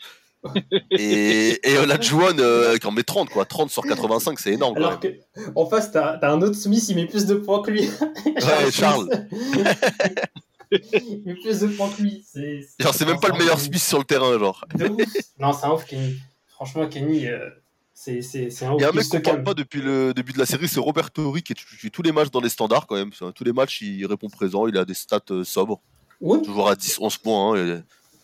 Et, et Olajuwon euh, qui en met 30, quoi. 30 sur 85, c'est énorme, Alors même. que, en face, t'as as un autre Smith, il met plus de points que lui. Ouais, Charles. (laughs) il met plus de points que lui. C'est, Genre, c'est même pas le meilleur Smith sur le terrain, genre. De ouf. Non, c'est un ouf, Kenny. Franchement, Kenny, euh, c'est, c'est, c'est un ouf. Il y a un mec qu'on parle pas depuis le début de la série, c'est Roberto Ri qui fait tous les matchs dans les standards quand même. Tous les matchs, il répond présent, il a des stats euh, sobres, Oui, toujours à 10-11 points. hein, et-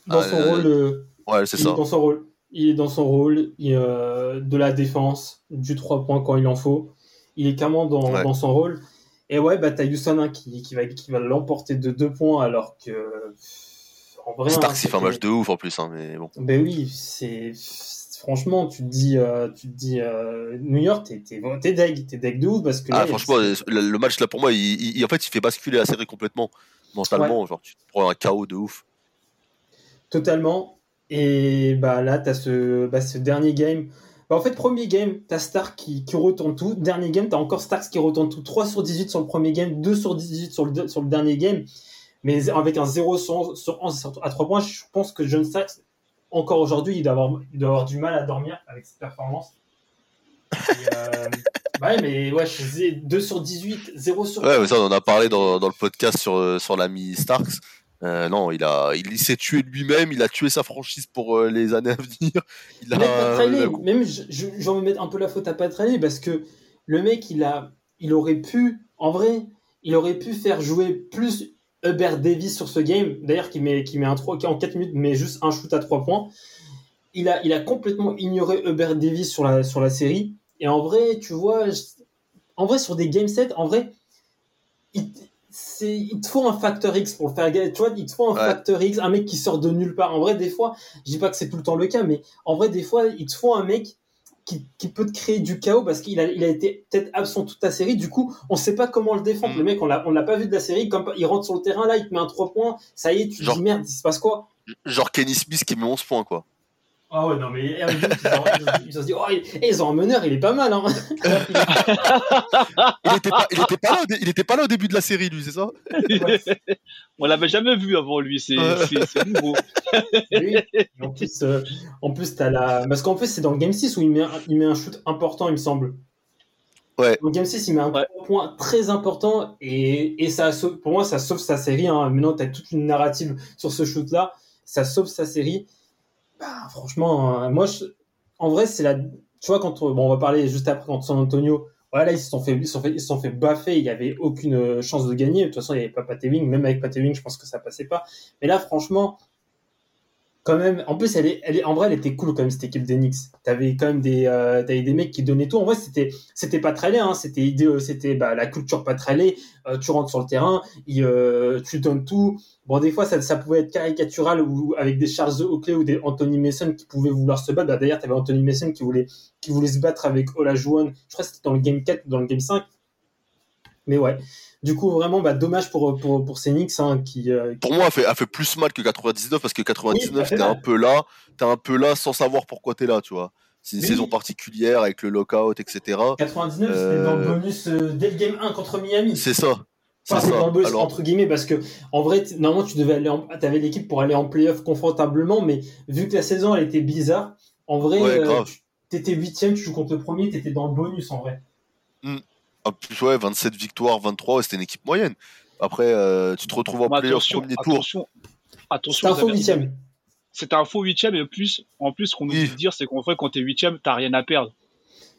dans son Euh, rôle. euh, Ouais, c'est il ça. est dans son rôle. Il est dans son rôle il, euh, de la défense, du 3 points quand il en faut. Il est clairement dans, Ouais. dans son rôle. Et ouais, bah, t'as Houston hein, qui, qui va, qui va l'emporter de 2 points alors que. En vrai, hein, Starks, il fait un match de ouf en plus, hein, mais bon. Ben oui, c'est. Franchement, tu te dis, euh, tu te dis euh, New York, t'es, t'es, t'es deg, t'es deg de ouf parce que. Ah, là, franchement, c'est- le, match là pour moi, il, il- en fait, il fait basculer la série complètement mentalement. Genre, tu te prends un chaos de ouf. Totalement. Et bah là, t'as ce, bah, ce dernier game. Bah, en fait, premier game, t'as Stark qui, qui retourne tout. Dernier game, t'as encore Starks qui retourne tout. 3 sur 18 sur le premier game, 2 sur 18 sur le, de- sur le dernier game. Mais avec un 0 sur, sur 11 à 3 points, je pense que John Starks, encore aujourd'hui, il, doit avoir- il doit avoir du mal à dormir avec cette performance. Et, euh, (laughs) ouais, mais ouais, je disais 2 sur 18, 0 sur Ouais, mais ça, on en a parlé dans, dans le podcast sur, euh, sur l'ami Starks. Euh, non, il a, il, il s'est tué lui-même, il a tué sa franchise pour euh, les années à venir. (laughs) Il a, Même a- même je- je- mettre un peu la faute à Pat Riley parce que le mec, il a, il aurait pu, en vrai, il aurait pu faire jouer plus Hubert Davis sur ce game. D'ailleurs, qui met, qui met un 3, qui en 4 minutes met juste un shoot à 3 points. Il a, il a complètement ignoré Hubert Davis sur la, sur la série. Et en vrai, tu vois, en vrai, sur des game sets, en vrai, il, c'est, il te faut un facteur X pour le faire gagner. Tu vois, il te faut un Ouais. facteur X, un mec qui sort de nulle part. En vrai, des fois, je dis pas que c'est tout le temps le cas, mais en vrai, des fois, il te faut un mec qui, qui peut te créer du chaos parce qu'il a, il a été peut-être absent toute la série. Du coup, on sait pas comment le défendre. Mm. Le mec, on l'a, on l'a pas vu de la série. Comme il rentre sur le terrain, là, il te met un 3 points. Ça y est, tu te dis merde, il se passe quoi? genre Kenny Smith qui met 11 points, quoi. Ah ouais, non, mais ils, ont dit, oh, ils, ont un meneur, il est pas mal. Hein. (laughs) Il était pas, il était pas là, il était pas là au début de la série, lui, c'est ça? (laughs) On l'avait jamais vu avant lui, c'est nouveau. (laughs) Oui. En plus, euh, en plus t'as la. Parce qu'en plus, c'est dans le Game 6 où il met, un, il met un shoot important, il me semble. Ouais. Dans le Game 6, il met un Ouais. point très important et, et ça sauve- pour moi, ça sauve sa série. Hein. Maintenant, t'as toute une narrative sur ce shoot-là. Ça sauve sa série. Bah, franchement, euh, moi, je- en vrai, c'est la. Tu vois, quand on, bon, on va parler juste après contre San Antonio. Voilà, ils se sont fait, ils se sont fait, ils fait baffer. Il y avait aucune euh, chance de gagner. De toute façon, il n'y avait pas Patewing. Même avec Patewing, je pense que ça passait pas. Mais là, franchement, quand même, en plus, elle est, elle est, en vrai, elle était cool quand même cette équipe d'Enix. T'avais quand même des, euh, t'avais des mecs qui donnaient tout. En vrai, c'était, c'était pas très laid, hein. C'était idéal, c'était bah, la culture pas très laid. Euh, tu rentres sur le terrain, euh, tu donnes tout. Bon, des fois, ça, ça pouvait être caricatural ou avec des Charles Oakley ou des Anthony Mason qui pouvaient vouloir se battre. Bah, D'ailleurs, t'avais Anthony Mason qui voulait, qui voulait se battre avec Olajuwon. Je crois que c'était dans le game 4 ou dans le game 5. Mais ouais. Du coup, vraiment, bah, dommage pour, pour, pour ces Knicks, hein, qui, euh, Pour moi, elle fait, elle fait plus mal que 99 parce que Oui, ça 99, fait t'es un peu là, t'es un peu là sans savoir pourquoi t'es là, tu vois. C'est une Oui. saison particulière avec le lockout, etc. 99, c'était Euh, dans le bonus euh, dès le game 1 contre Miami. C'est ça. C'est Enfin, c'est ça. dans le bonus, Alors, entre guillemets, parce que en vrai, normalement, tu devais aller en, t'avais l'équipe pour aller en playoff confortablement, mais vu que la saison elle était bizarre, en vrai, Ouais, euh, t'étais huitième, tu joues contre le premier, t'étais dans le bonus en vrai. En plus, ouais, 27 victoires, 23, ouais, c'était une équipe moyenne. Après, euh, tu te retrouves en playoff attention, premier tour. attention, C'était attention. un vous faux avez- huitième. C'est un faux huitième et en plus, en plus, ce qu'on Oui. oublie de dire, c'est qu'en fait, quand t'es huitième, t'as rien à perdre.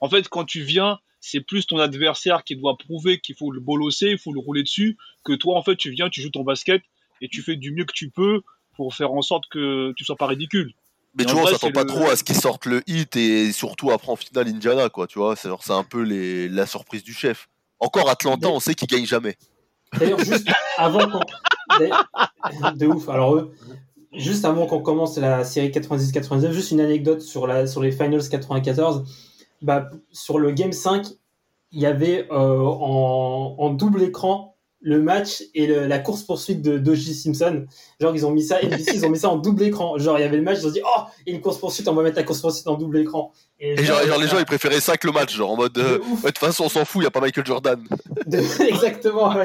En fait, quand tu viens, c'est plus ton adversaire qui doit prouver qu'il faut le bolosser, il faut le rouler dessus, que toi, en fait, tu viens, tu joues ton basket et tu fais du mieux que tu peux pour faire en sorte que tu sois pas ridicule. Mais Et tu vois, on s'attend pas le- trop à ce qu'ils sortent le hit et surtout après en finale Indiana, quoi, tu vois. C'est genre, c'est un peu les, la surprise du chef. Encore Atlanta, on sait qu'ils gagnent jamais. D'ailleurs, juste avant qu'on. De ouf. Alors, eux, juste avant qu'on commence la série 90-99, juste une anecdote sur, la, sur les Finals 94. Bah, sur le Game 5, il y avait euh, en, en double écran le match et le- la course-poursuite de Doji Simpson. Genre, ils ont mis ça, NBC, ils ont mis ça en double écran. Genre, il y avait le match, ils ont dit, oh, il y a une course-poursuite, on va mettre la course-poursuite en double écran. Et genre, genre, les gens, ils préféraient ça que le match, genre en mode. euh, De ouais, de toute façon, on s'en fout, il y a pas Michael Jordan. De- (laughs) Exactement. (laughs)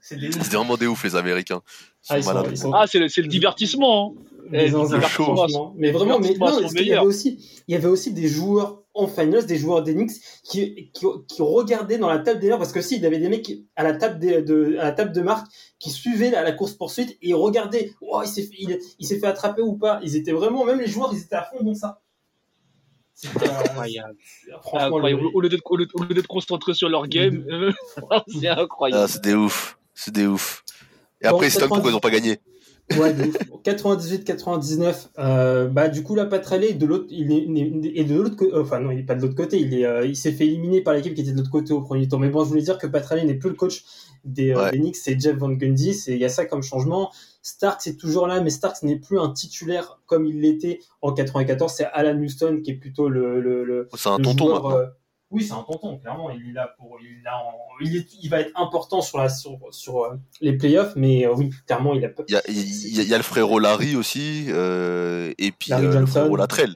C'est des vraiment des ouf, les Américains. Ah, sont- Ah, c'est le, le divertissement. hein. Eh, zinzins, le show. Mais vraiment, mais non, qu'il y avait aussi, il y avait aussi des joueurs en finals, des joueurs d'Enix qui, qui, qui regardaient dans la table des parce que si, il y avait des mecs à la table de, à la table de marque qui suivaient la, la course poursuite et ils regardaient, oh, il s'est fait, il, il s'est fait attraper ou pas. Ils étaient vraiment, même les joueurs, ils étaient à fond dans ça. C'était, Incroyable. franchement, Incroyable. le- Au lieu d'être, au lieu- au lieu d'être concentré sur leur game, euh, (laughs) c'est Ah, incroyable. c'est des ouf. C'est des ouf. Et Bon, après, ils s'étonnent pourquoi ils n'ont pas gagné. Ouais, de ouf. 98-99. Euh, bah, du coup, la Patrelli est de l'autre, il est, de l'autre côté. Enfin, non, il est pas de l'autre côté. Il est, euh, il s'est fait éliminer par l'équipe qui était de l'autre côté au premier tour. Mais bon, je voulais dire que Patrelli n'est plus le coach des, euh, Ouais. des Knicks, c'est Jeff Van Gundy. C'est, il y a ça comme changement. Starks est toujours là, mais Starks n'est plus un titulaire comme il l'était en 94. C'est Alan Houston qui est plutôt le, le, le, C'est un le tonton joueur, euh, oui, c'est un tonton, clairement. Il est là pour, il, est là en- il, est- il va être important sur la, sur, sur euh, les playoffs, mais euh, oui, clairement, il a pas. Il y a, il y a- il y a le frérot Larry aussi, euh, et puis Larry euh, le frérot Latrell.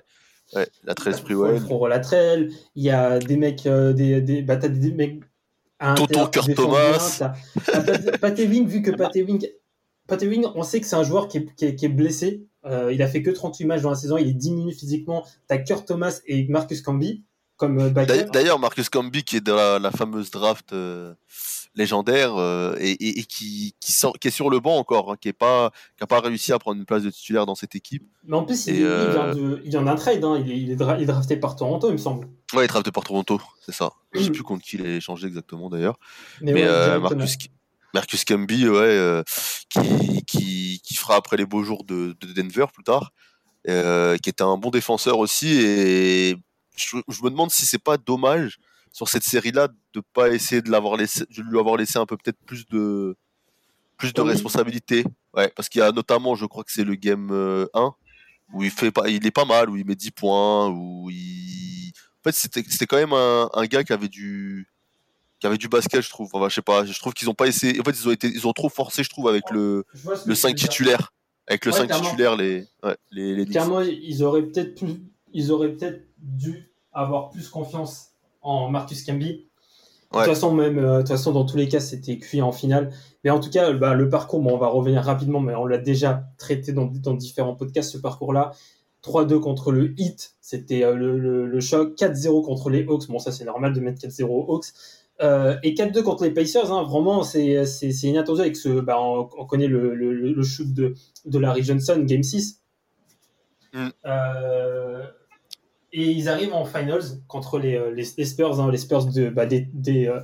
Ouais, Latrell Sprewell. Front Latrell, il y a des mecs, des, des, bah, t'as des mecs Tonton Kurt Thomas. Pat- (laughs) Ewing, vu que Pat Ewing, Pat Ewing, on sait que c'est un joueur qui est, qui est, qui est blessé. Il a fait que 38 matchs dans la saison, il est diminué physiquement. T'as Kurt Thomas et Marcus Camby comme euh, D'ailleurs- Marcus Camby, qui est dans la, la fameuse draft euh, légendaire euh, et, et- et qui, qui, sort- qui est sur le banc encore, hein, qui n'a pas, réussi à prendre une place de titulaire dans cette équipe. Mais en plus, il, Et, il euh, vient de, il vient d'un trade, hein. il, est, il, est dra- il est drafté par Toronto, il me semble. Ouais, il est drafté par Toronto, c'est ça. Je sais Mm. plus contre qui il est échangé exactement d'ailleurs. Mais, Mais ouais, directement. Marcus, Marcus Camby, ouais, qui, qui, qui fera après les beaux jours de, de Denver plus tard, qui était un bon défenseur aussi. Et je, je me demande si c'est pas dommage sur cette série-là de pas essayer de l'avoir laissé, de lui avoir laissé un peu peut-être plus de plus de oui. responsabilité. Ouais, parce qu'il y a notamment, je crois que c'est le game euh, 1 où il fait pas, il est pas mal, où il met 10 points, où il, en fait, c'était quand même un, un gars qui avait du qui avait du basket, je trouve. Enfin, je sais pas, je trouve qu'ils ont pas essayé. En fait, ils ont été, ils ont trop forcé, je trouve, avec le, le tu 5 veux dire. titulaire. Avec le Ouais, 5 clairement. titulaire, les, ouais, les, les. Clairement, ils auraient peut-être pu- ils auraient peut-être dû avoir plus confiance en Marcus Camby. De Ouais. toute façon, même, euh, de toute façon, dans tous les cas, c'était cuit en finale. Mais en tout cas, bah, le parcours, bon, on va revenir rapidement, mais on l'a déjà traité dans, dans différents podcasts, ce parcours-là. 3-2 contre le Heat, c'était euh, le, le- le choc. 4-0 contre les Hawks, bon, ça c'est normal de mettre 4-0 aux Hawks. Euh, et 4-2 contre les Pacers, hein, vraiment, c'est inattendu avec ce. Bah, on, on connaît le, le, le shoot de, de Larry Johnson, Game 6. Mm. Euh, et ils arrivent en finals contre les, euh, les, les Spurs, hein, les Spurs de, bah, des, des, euh,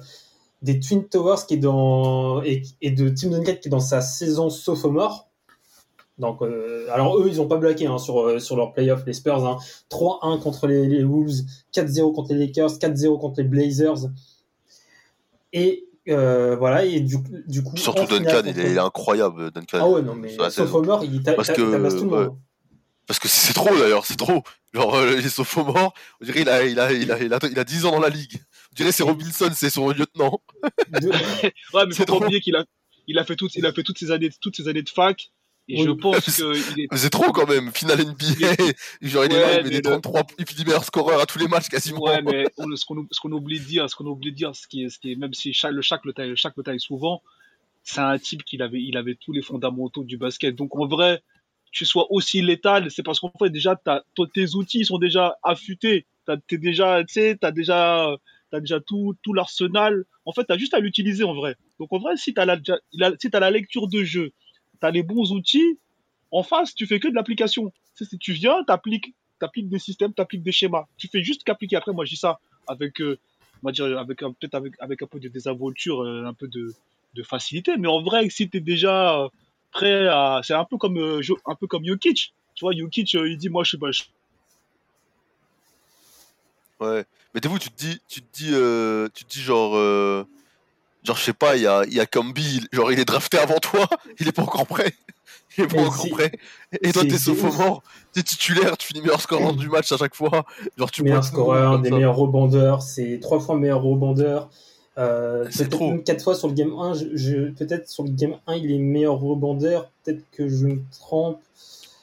des Twin Towers qui est dans, et, et de Tim Duncan qui est dans sa saison sophomore. Donc, euh, alors eux, ils n'ont pas bloqué hein, sur, euh, sur leur playoff, les Spurs. Hein. 3-1 contre les, les Wolves, 4-0 contre les Lakers, 4-0 contre les Blazers. Et euh, voilà, et du, du coup. Surtout finale Duncan, il est, il est incroyable, Duncan. Ah ouais, non, mais sophomore, il tabasse tout le monde. Parce que c'est trop d'ailleurs, c'est trop. Genre, euh, les sophomores, on dirait il a, il, a, il, a, il, a, il a 10 ans dans la ligue. On dirait c'est Robinson, c'est son lieutenant. Ouais, mais (laughs) C'est faut pas oublier qu'il a, il a fait toutes, il a fait toutes ces années, toutes ces années de fac. Et Oui. je pense (laughs) que il est, c'est trop quand même, finale NBA. (laughs) Genre, il est là, il met des le- 33, il finit meilleur scoreur à tous les matchs quasiment. ouais, mais on- ce qu'on, oublie de dire, ce qu'on oublie de dire, ce qui est, ce qui est, même si chaque, le chaque le taille, chaque le taille souvent, c'est un type qui avait, il avait tous les fondamentaux du basket. Donc en vrai, tu sois aussi létal, c'est parce qu'en fait déjà, tes outils sont déjà affûtés. T'es déjà, tu sais, t'as déjà, t'as déjà tout, tout l'arsenal. En fait, t'as juste à l'utiliser en vrai. Donc en vrai, si t'as la, si t'as la lecture de jeu, t'as les bons outils, en face, tu fais que de l'application. Tu sais, tu viens, t'appliques, t'appliques des systèmes, t'appliques des schémas. Tu fais juste qu'appliquer. Après, moi, je dis ça avec, euh, on va dire, avec peut-être avec, avec un peu de désinvolture, euh, un peu de, de facilité. Mais en vrai, si t'es déjà prêt à, c'est un peu comme, euh, un peu comme Jokic. Tu vois, Jokic, euh, il dit, moi, je suis pas, je- Ouais. Mais t'es vous, tu te dis, tu te dis, euh, tu te dis genre, euh, genre je sais pas, il y a, il y a genre il est drafté avant toi, (laughs) il est pas encore prêt. Il est pas encore prêt. Et toi t'es sophomore, t'es titulaire, tu finis meilleur scoreur du match à chaque fois. Genre tu meilleur scoreur, des ça. meilleurs rebondeurs, c'est trois fois meilleur rebondeur. Euh, C'est trop. quatre fois sur le game 1. Je, je- peut-être sur le game 1, il est meilleur rebondeur. Peut-être que je me trompe.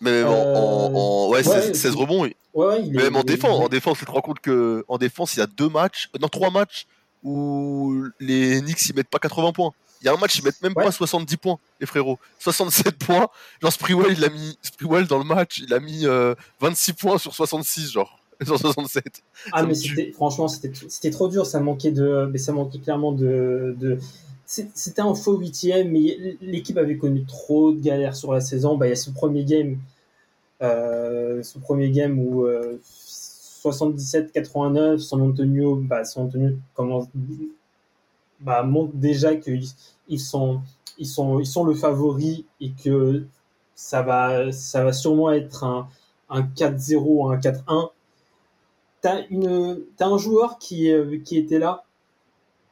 Mais en, Euh, en, en- ouais, ouais, 16, 16 c'est- rebonds. il- Ouais, ouais, il est, Même en défense, il en défense, tu te rends compte que en défense, il y a deux matchs, non trois matchs où les Knicks ils mettent pas 80 points. Il y a un match, ils mettent même Ouais. pas 70 points, les frérots. 67 points. Genre Sprewell, il a mis Sprewell dans le match, il a mis euh, 26 points sur 66, genre (laughs) sur 67. Ah, ça mais c'était, franchement, c'était, c'était trop dur. Ça manquait de, mais ça manquait clairement de, c'était un faux huitième, mais l'équipe avait connu trop de galères sur la saison. Bah, il y a ce premier game, euh, ce premier game où euh, 77-89, San Antonio, bah, San Antonio commence, bah, montre déjà qu'ils ils sont, ils sont, ils sont le favori et que ça va, ça va sûrement être un, un 4-0, un 4-1 t'as une t'as un joueur qui euh, qui était là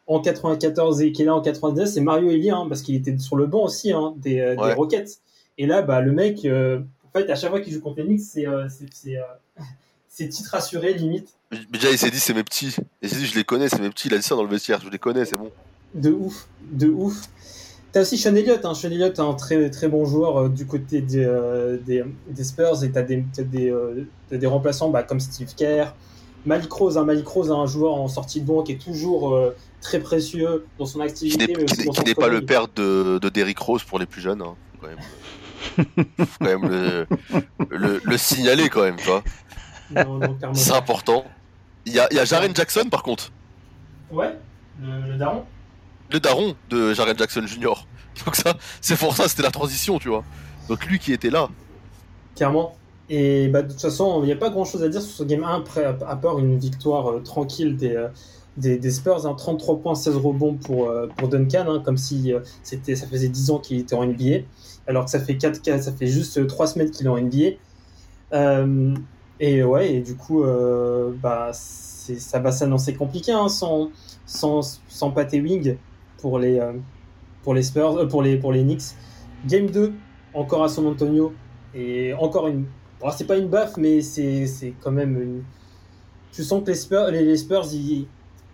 en 94 et qui est là en 99 c'est Mario Elie hein, parce qu'il était sur le banc aussi hein, des, euh, des. Rockets et là bah le mec euh, en fait à chaque fois qu'il joue contre Knicks c'est euh, euh, (laughs) titre assuré limite déjà, il s'est dit, c'est mes petits. Il s'est dit, je les connais, c'est mes petits. Il a dit ça dans le vestiaire, je les connais, c'est bon. de ouf de ouf T'as aussi Sean Elliott, hein. Sean Elliott, un très très bon joueur du côté des, des, des Spurs, et t'as des, des remplaçants bah, comme Steve Kerr, Malik Rose, hein. Malik Rose, un joueur en sortie de banc qui est toujours euh, très précieux dans son Qui activité. n'est mais aussi qui n'est- qui pas le père de, de Derrick Rose pour les plus jeunes. Hein. Faut quand même, faut quand même le, le, le signaler quand même. Non, non, clairement C'est important. Il y a, il y a Jaren Jackson par contre. Ouais, le, le daron. le daron de Jaren Jackson Jr. Donc ça, c'est pour ça, c'était la transition, tu vois. Donc lui qui était là. Clairement. Et bah, de toute façon, il n'y a pas grand chose à dire sur ce game 1, après, à part une victoire euh, tranquille des, euh, des, des Spurs, hein, 33 points, 16 rebonds pour, euh, pour Duncan, hein, comme si c'était, ça faisait 10 ans qu'il était en NBA, alors que ça fait, 4, ça fait juste 3 semaines qu'il est en NBA. Et ouais, et du coup, bah, ça va s'annoncer compliqué hein, sans, sans, sans Pat Ewing pour les, pour les Spurs, pour les, pour les Knicks. Game 2, encore à San Antonio, et encore une. Bon, c'est pas une baffe, mais c'est c'est quand même. Tu sens que les Spurs, les, Spurs ils,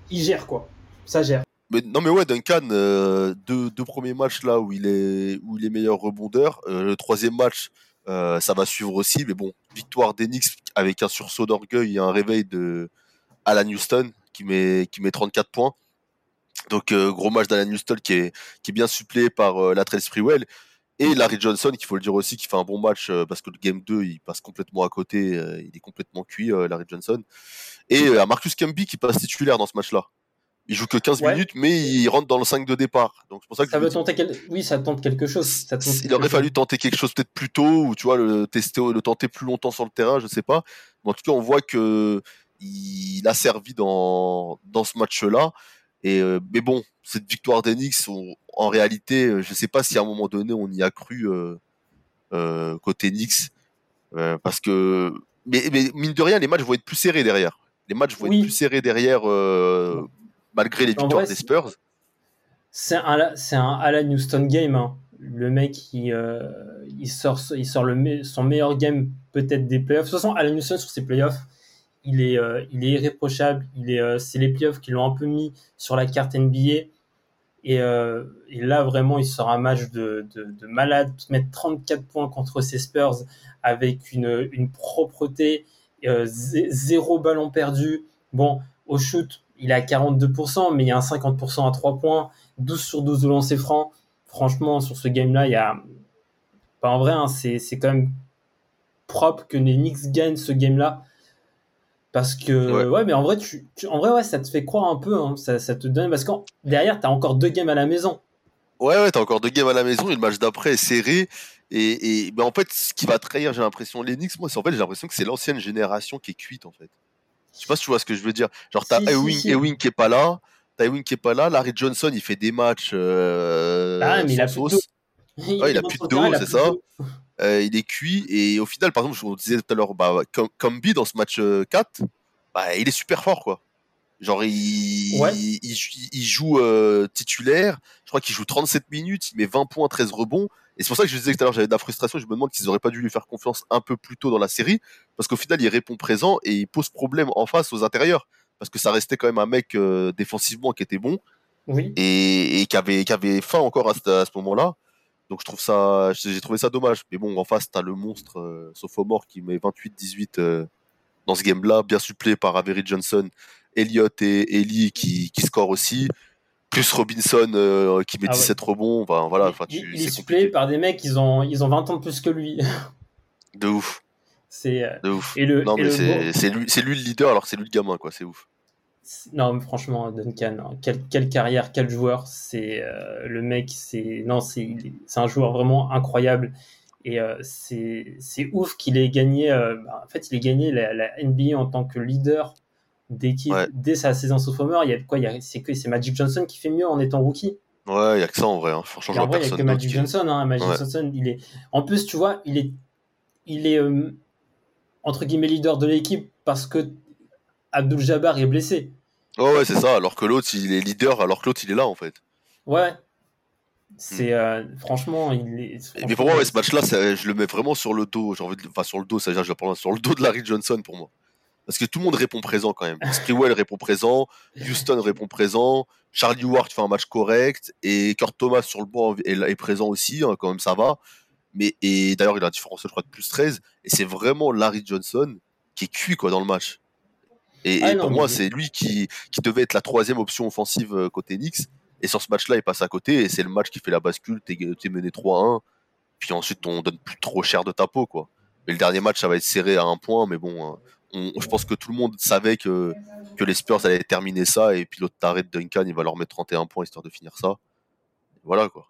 ils gèrent quoi. Ça gère. Non mais ouais, Duncan, euh, deux, premiers matchs là où il est, où il est meilleur rebondeur. Euh, le troisième match, euh, ça va suivre aussi. Mais bon, victoire d'Enix avec un sursaut d'orgueil et un réveil de Alan Houston qui met, qui met 34 points. Donc gros match d'Alan Houston qui est, qui est bien suppléé par euh, Latrell Sprewell. Et Larry Johnson, qu'il faut le dire aussi, qui fait un bon match euh, parce que le game 2, il passe complètement à côté. euh, il est complètement cuit, euh, Larry Johnson. Et Marcus Camby qui passe titulaire dans ce match-là. Il joue que 15 Ouais. minutes, mais il rentre dans le 5 de départ. Donc c'est pour ça que Ça veut tenter quel... Oui, ça tente quelque chose. Ça tente il aurait chose. fallu tenter quelque chose peut-être plus tôt, ou tu vois, le tester, le tenter plus longtemps sur le terrain, je sais pas. Mais en tout cas, on voit que il a servi dans, dans ce match-là. Et mais bon, cette victoire d'Enix, en réalité, euh, je sais pas si à un moment donné on y a cru euh, euh, côté Knicks, euh, parce que mais, mais mine de rien, les matchs vont être plus serrés derrière. Les matchs vont Oui. être plus serrés derrière, malgré les victoires vrai, des Spurs. C'est un, c'est un Alan Houston game. hein. Le mec, il, euh, il sort, il sort le, me- son meilleur game peut-être des playoffs. De toute façon, Alan Houston sur ses playoffs, il est, euh, il est irréprochable. Il est, euh, c'est les playoffs qui l'ont un peu mis sur la carte NBA. Et, euh, et là, vraiment, il sort un match de, de, de malade, mettre 34 points contre ses Spurs avec une, propreté, euh, zé- zéro ballon perdu. Bon, au shoot, il est à 42%, mais il y a un 50% à 3 points, 12 sur 12 de lancer franc. Franchement, sur ce game-là, il y a. Bah, en vrai, hein, c'est c'est quand même propre que les Knicks gagnent ce game-là. Parce que, Ouais. ouais. mais en vrai, tu, tu- en vrai, ouais, ça te fait croire un peu, hein, ça, ça te donne, parce que derrière, t'as encore deux games à la maison. Ouais, ouais, t'as encore deux games à la maison et le match d'après est serré. Et, et ben en fait, ce qui va trahir, j'ai l'impression, Knicks, moi, c'est en fait, j'ai l'impression que c'est l'ancienne génération qui est cuite, en fait. Je sais pas si tu vois ce que je veux dire. Genre, t'as Si, Ewing, si. Qui est pas là. T'as Ewing qui est pas là. Larry Johnson, il fait des matchs euh, Ah, mais il a plus de sauce. (laughs) Ouais, il a plus de dos, il c'est ça. Euh, il est cuit. Et au final, par exemple, je vous disais tout à l'heure, bah, Com- Combi, dans ce match euh, 4, bah, il est super fort, quoi. Genre, il, Ouais. il, il joue- il joue euh, titulaire. Je crois qu'il joue 37 minutes. Il met 20 points, 13 rebonds. Et c'est pour ça que je disais tout à l'heure, j'avais de la frustration. Je me demande qu'ils auraient pas dû lui faire confiance un peu plus tôt dans la série. Parce qu'au final, il répond présent et il pose problème en face aux intérieurs. Parce que ça restait quand même un mec euh, défensivement qui était bon Oui. et, et qui, avait, qui avait faim encore à ce, à ce moment-là. Donc je trouve ça, j'ai trouvé ça dommage. Mais bon, en face, t'as le monstre euh, sophomore qui met 28-18 euh, dans ce game-là, bien suppléé par Avery Johnson, Elliott et Ellie qui, qui scorent aussi, plus Robinson euh, qui met Ah ouais. 17 rebonds. Enfin, voilà, enfin, il, tu, il est suppléé compliqué. par des mecs, ils ont, ils ont 20 ans de plus que lui. De ouf, c'est, de ouf. et le, Non, et mais c'est bon- lui, c'est lui le leader alors que c'est lui le gamin, quoi. C'est ouf. Non, mais franchement, Duncan, hein, quelle, quelle carrière, quel joueur. C'est euh, le mec, c'est non, c'est un joueur vraiment incroyable. Et euh, c'est c'est ouf qu'il ait gagné. euh, bah, en fait, il ait gagné la, la NBA en tant que leader d'équipe Ouais. dès sa saison sophomore. Il y a quoi il y a- C'est que c'est Magic Johnson qui fait mieux en étant rookie? Ouais, il y a que ça en vrai. Hein. Franchement, je en vrai, il y a que Magic Johnson. Hein. Magic Ouais. Johnson, il est. En plus, tu vois, il est, il est entre guillemets leader de l'équipe parce que Abdul Jabbar est blessé. Ouais, ouais, c'est ça. Alors que l'autre, il est leader, alors que l'autre, il est là, en fait. Ouais. C'est euh, franchement, il est. Mais pour moi, ouais, ce match-là, ça- je le mets vraiment sur le dos. J'ai envie de... Enfin, sur le dos, c'est-à-dire, je vais prendre sur le dos de Larry Johnson pour moi. Parce que tout le monde répond présent quand même. Sprewell (laughs) répond présent, Houston répond présent, Charlie Ward fait un match correct, et Kurt Thomas sur le banc est, est présent aussi, hein, quand même ça va. Mais et d'ailleurs, il a un différentiel, je crois, de plus 13. Et c'est vraiment Larry Johnson qui est cuit quoi, dans le match. Et, Ah et non, pour mais- moi, c'est lui qui, qui devait être la troisième option offensive euh, côté Knicks. Et sur ce match-là, il passe à côté, et c'est le match qui fait la bascule. T'es mené 3-1, puis ensuite on donne plus trop cher de ta peau. Quoi. Mais le dernier match, ça va être serré à un point, mais bon, hein, on- je pense que tout le monde savait que, que les Spurs allaient terminer ça, et puis l'autre taré de Duncan, il va leur mettre 31 points histoire de finir ça. Voilà quoi.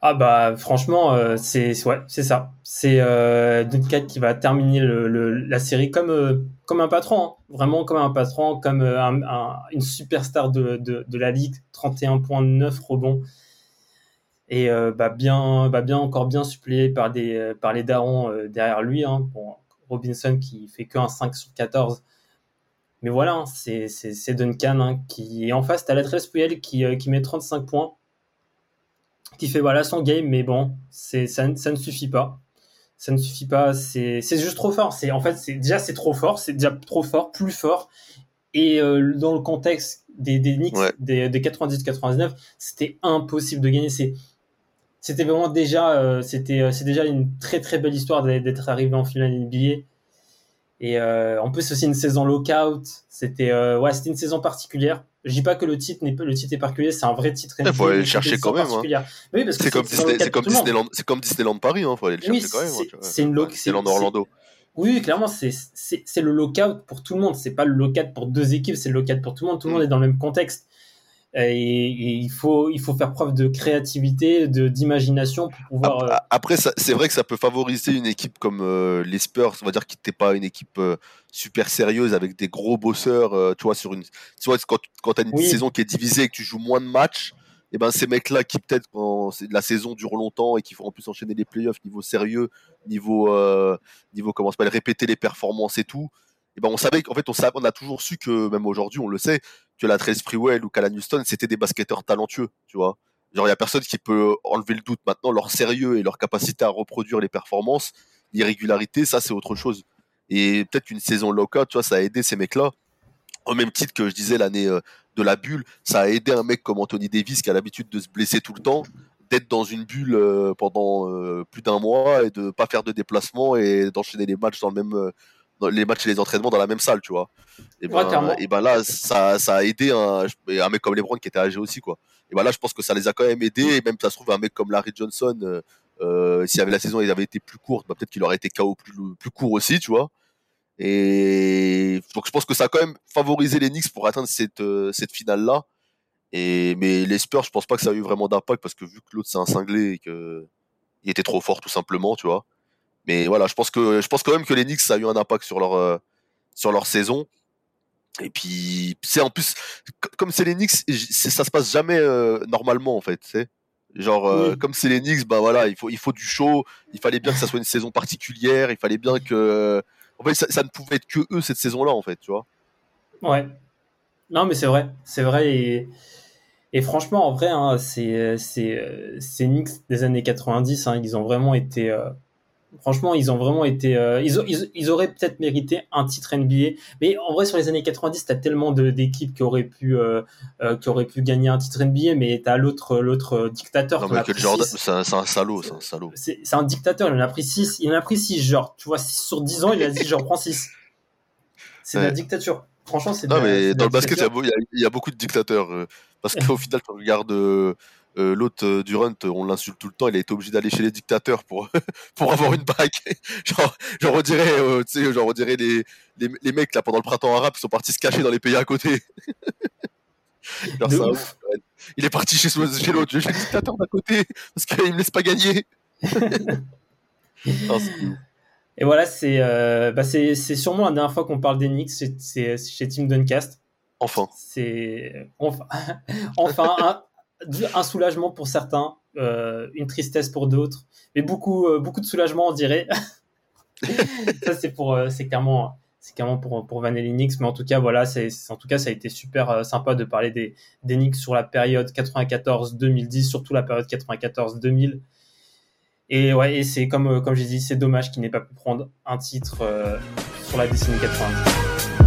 Ah bah franchement, euh, c'est ouais, c'est ça. C'est euh, Duncan qui va terminer le, la série comme euh, comme un patron, hein. vraiment comme un patron, comme euh, un- un- une superstar de, de, la ligue, 31 points, 9 rebonds. Et euh, bah bien, bah bien encore bien suppléé par des par les darons derrière lui. Hein. Robinson qui fait que un 5 sur 14. Mais voilà, hein, c'est Duncan hein, qui est en face. T'as la 13 Puyel qui qui met 35 points qui fait voilà son game, mais bon, c'est ça, ça ne suffit pas. Ça ne suffit pas. C'est juste trop fort. C'est en fait c'est déjà c'est trop fort. C'est déjà trop fort, plus fort. Et euh, dans le contexte des, des Knicks Ouais. des, des 90-99, c'était impossible de gagner. C'était vraiment déjà, euh, c'était, euh, déjà une très très belle histoire d'être d'être arrivé en finale NBA. Et euh, en plus, c'est aussi une saison lockout. C'était, euh, ouais, c'était une saison particulière. Je dis pas que le titre n'est pas, le titre est particulier, c'est un vrai titre. Ouais, faut aller le chercher quand même, hein. oui, parce que C'est comme, Disney-. Disneyland, c'est comme Disneyland Paris, hein, faut aller le chercher Oui, quand même. c'est- une loc- Disneyland Orlando. Oui, clairement, c'est le lockout pour tout le monde. C'est pas le lockout pour deux équipes, c'est le lockout pour tout le monde. Tout le Mm. monde est dans le même contexte. Et, et il faut il faut faire preuve de créativité, de d'imagination pour pouvoir. euh, Ap- Après, c'est vrai que ça peut favoriser une équipe comme euh, les Spurs, on va dire qui n'était pas une équipe euh, super sérieuse avec des gros bosseurs, euh, tu vois, sur une, tu vois, quand, quand tu as une Oui. saison qui est divisée et que tu joues moins de matchs, et ben ces mecs-là qui peut-être quand la saison dure longtemps et qu'il faut en plus enchaîner les playoffs niveau sérieux, niveau euh, niveau comment ça s'appelle répéter les performances et tout. Ben on savait qu'en fait on a toujours su que même aujourd'hui on le sait que la Trace Freewell ou Callan Houston c'était des basketteurs talentueux, tu vois. Genre, il y a personne qui peut enlever le doute maintenant. Leur sérieux et leur capacité à reproduire les performances, l'irrégularité, ça, c'est autre chose. Et peut-être qu'une saison locale, tu vois, ça a aidé ces mecs-là. Au même titre que je disais l'année euh, de la bulle, ça a aidé un mec comme Anthony Davis qui a l'habitude de se blesser tout le temps, d'être dans une bulle euh, pendant euh, plus d'un mois et de pas faire de déplacement et d'enchaîner les matchs dans le même, euh, les matchs et les entraînements dans la même salle, tu vois. Et Ouais, ben, et ben là, ça, ça a aidé un, et un mec comme LeBron qui était âgé aussi, quoi. Et ben là, je pense que ça les a quand même aidés. Et même, ça se trouve, un mec comme Larry Johnson, euh, euh, s'il avait la saison, il avait été plus courte, bah, peut-être qu'il aurait été KO plus, plus court aussi, tu vois. Et donc, je pense que ça a quand même favorisé les Knicks pour atteindre cette, euh, cette finale-là. Et, mais les Spurs, je pense pas que ça a eu vraiment d'impact parce que vu que l'autre c'est un cinglé et que il était trop fort tout simplement, tu vois. Mais voilà, je pense que je pense quand même que les Knicks ça a eu un impact sur leur euh, sur leur saison. Et puis c'est en plus comme c'est les Knicks, c'est- ça se passe jamais euh, normalement en fait, sais. Genre euh, Oui. comme c'est les Knicks, bah voilà, il faut il faut du show, il fallait bien que ça soit une saison particulière, il fallait bien que en fait ça, ça ne pouvait être que eux cette saison-là en fait, tu vois. Ouais. Non, mais c'est vrai, c'est vrai. Et, et franchement, en vrai, hein, c'est c'est ces Knicks des années 90. Hein, ils ont vraiment été. euh, franchement, ils ont vraiment été. euh, ils, ils, ils auraient peut-être mérité un titre NBA. Mais en vrai, sur les années 90, t'as tellement de- d'équipes qui auraient pu euh, euh, qui auraient pu gagner un titre NBA, mais t'as l'autre l'autre dictateur. Non, pris Jordan, c'est un, un salaud, c'est un salaud. C'est un dictateur. Il en a pris 6 Il en a pris 6 genre. Tu vois, 6 sur 10 ans, il a dit j'en prends 6 C'est de la dictature. Franchement, c'est Non, mais dans le basket, il y a y, beaucoup de dictateurs. parce qu'au final, tu regardes euh, l'autre euh, Durant, on l'insulte tout le temps, il a été obligé d'aller chez les dictateurs pour, (laughs) pour avoir une bague. (laughs) genre, genre, on dirait, euh, tu sais, genre, on dirait les, les, les mecs, là, pendant le printemps arabe, ils sont partis se cacher dans les pays à côté. (laughs) Genre, De ça, ouf. ouais. Il est parti chez, chez l'autre, chez le dictateur d'à côté, parce qu'il me laisse pas gagner. Non. Et voilà, c'est euh, bah c'est sûrement la dernière fois qu'on parle d'Enix c'est chez Team Duncast. enfin. C'est enfin, enfin un, un soulagement pour certains, euh, une tristesse pour d'autres, mais beaucoup euh, beaucoup de soulagement on dirait. (laughs) ça c'est pour euh, c'est clairement c'est clairement pour pour Van Linux, mais en tout cas voilà, c'est en tout cas ça a été super sympa de parler des des sur la période 94-2010, surtout la période 94-2000. Et ouais, et c'est comme, comme j'ai dit, c'est dommage qu'il n'ait pas pu prendre un titre sur la décennie 90.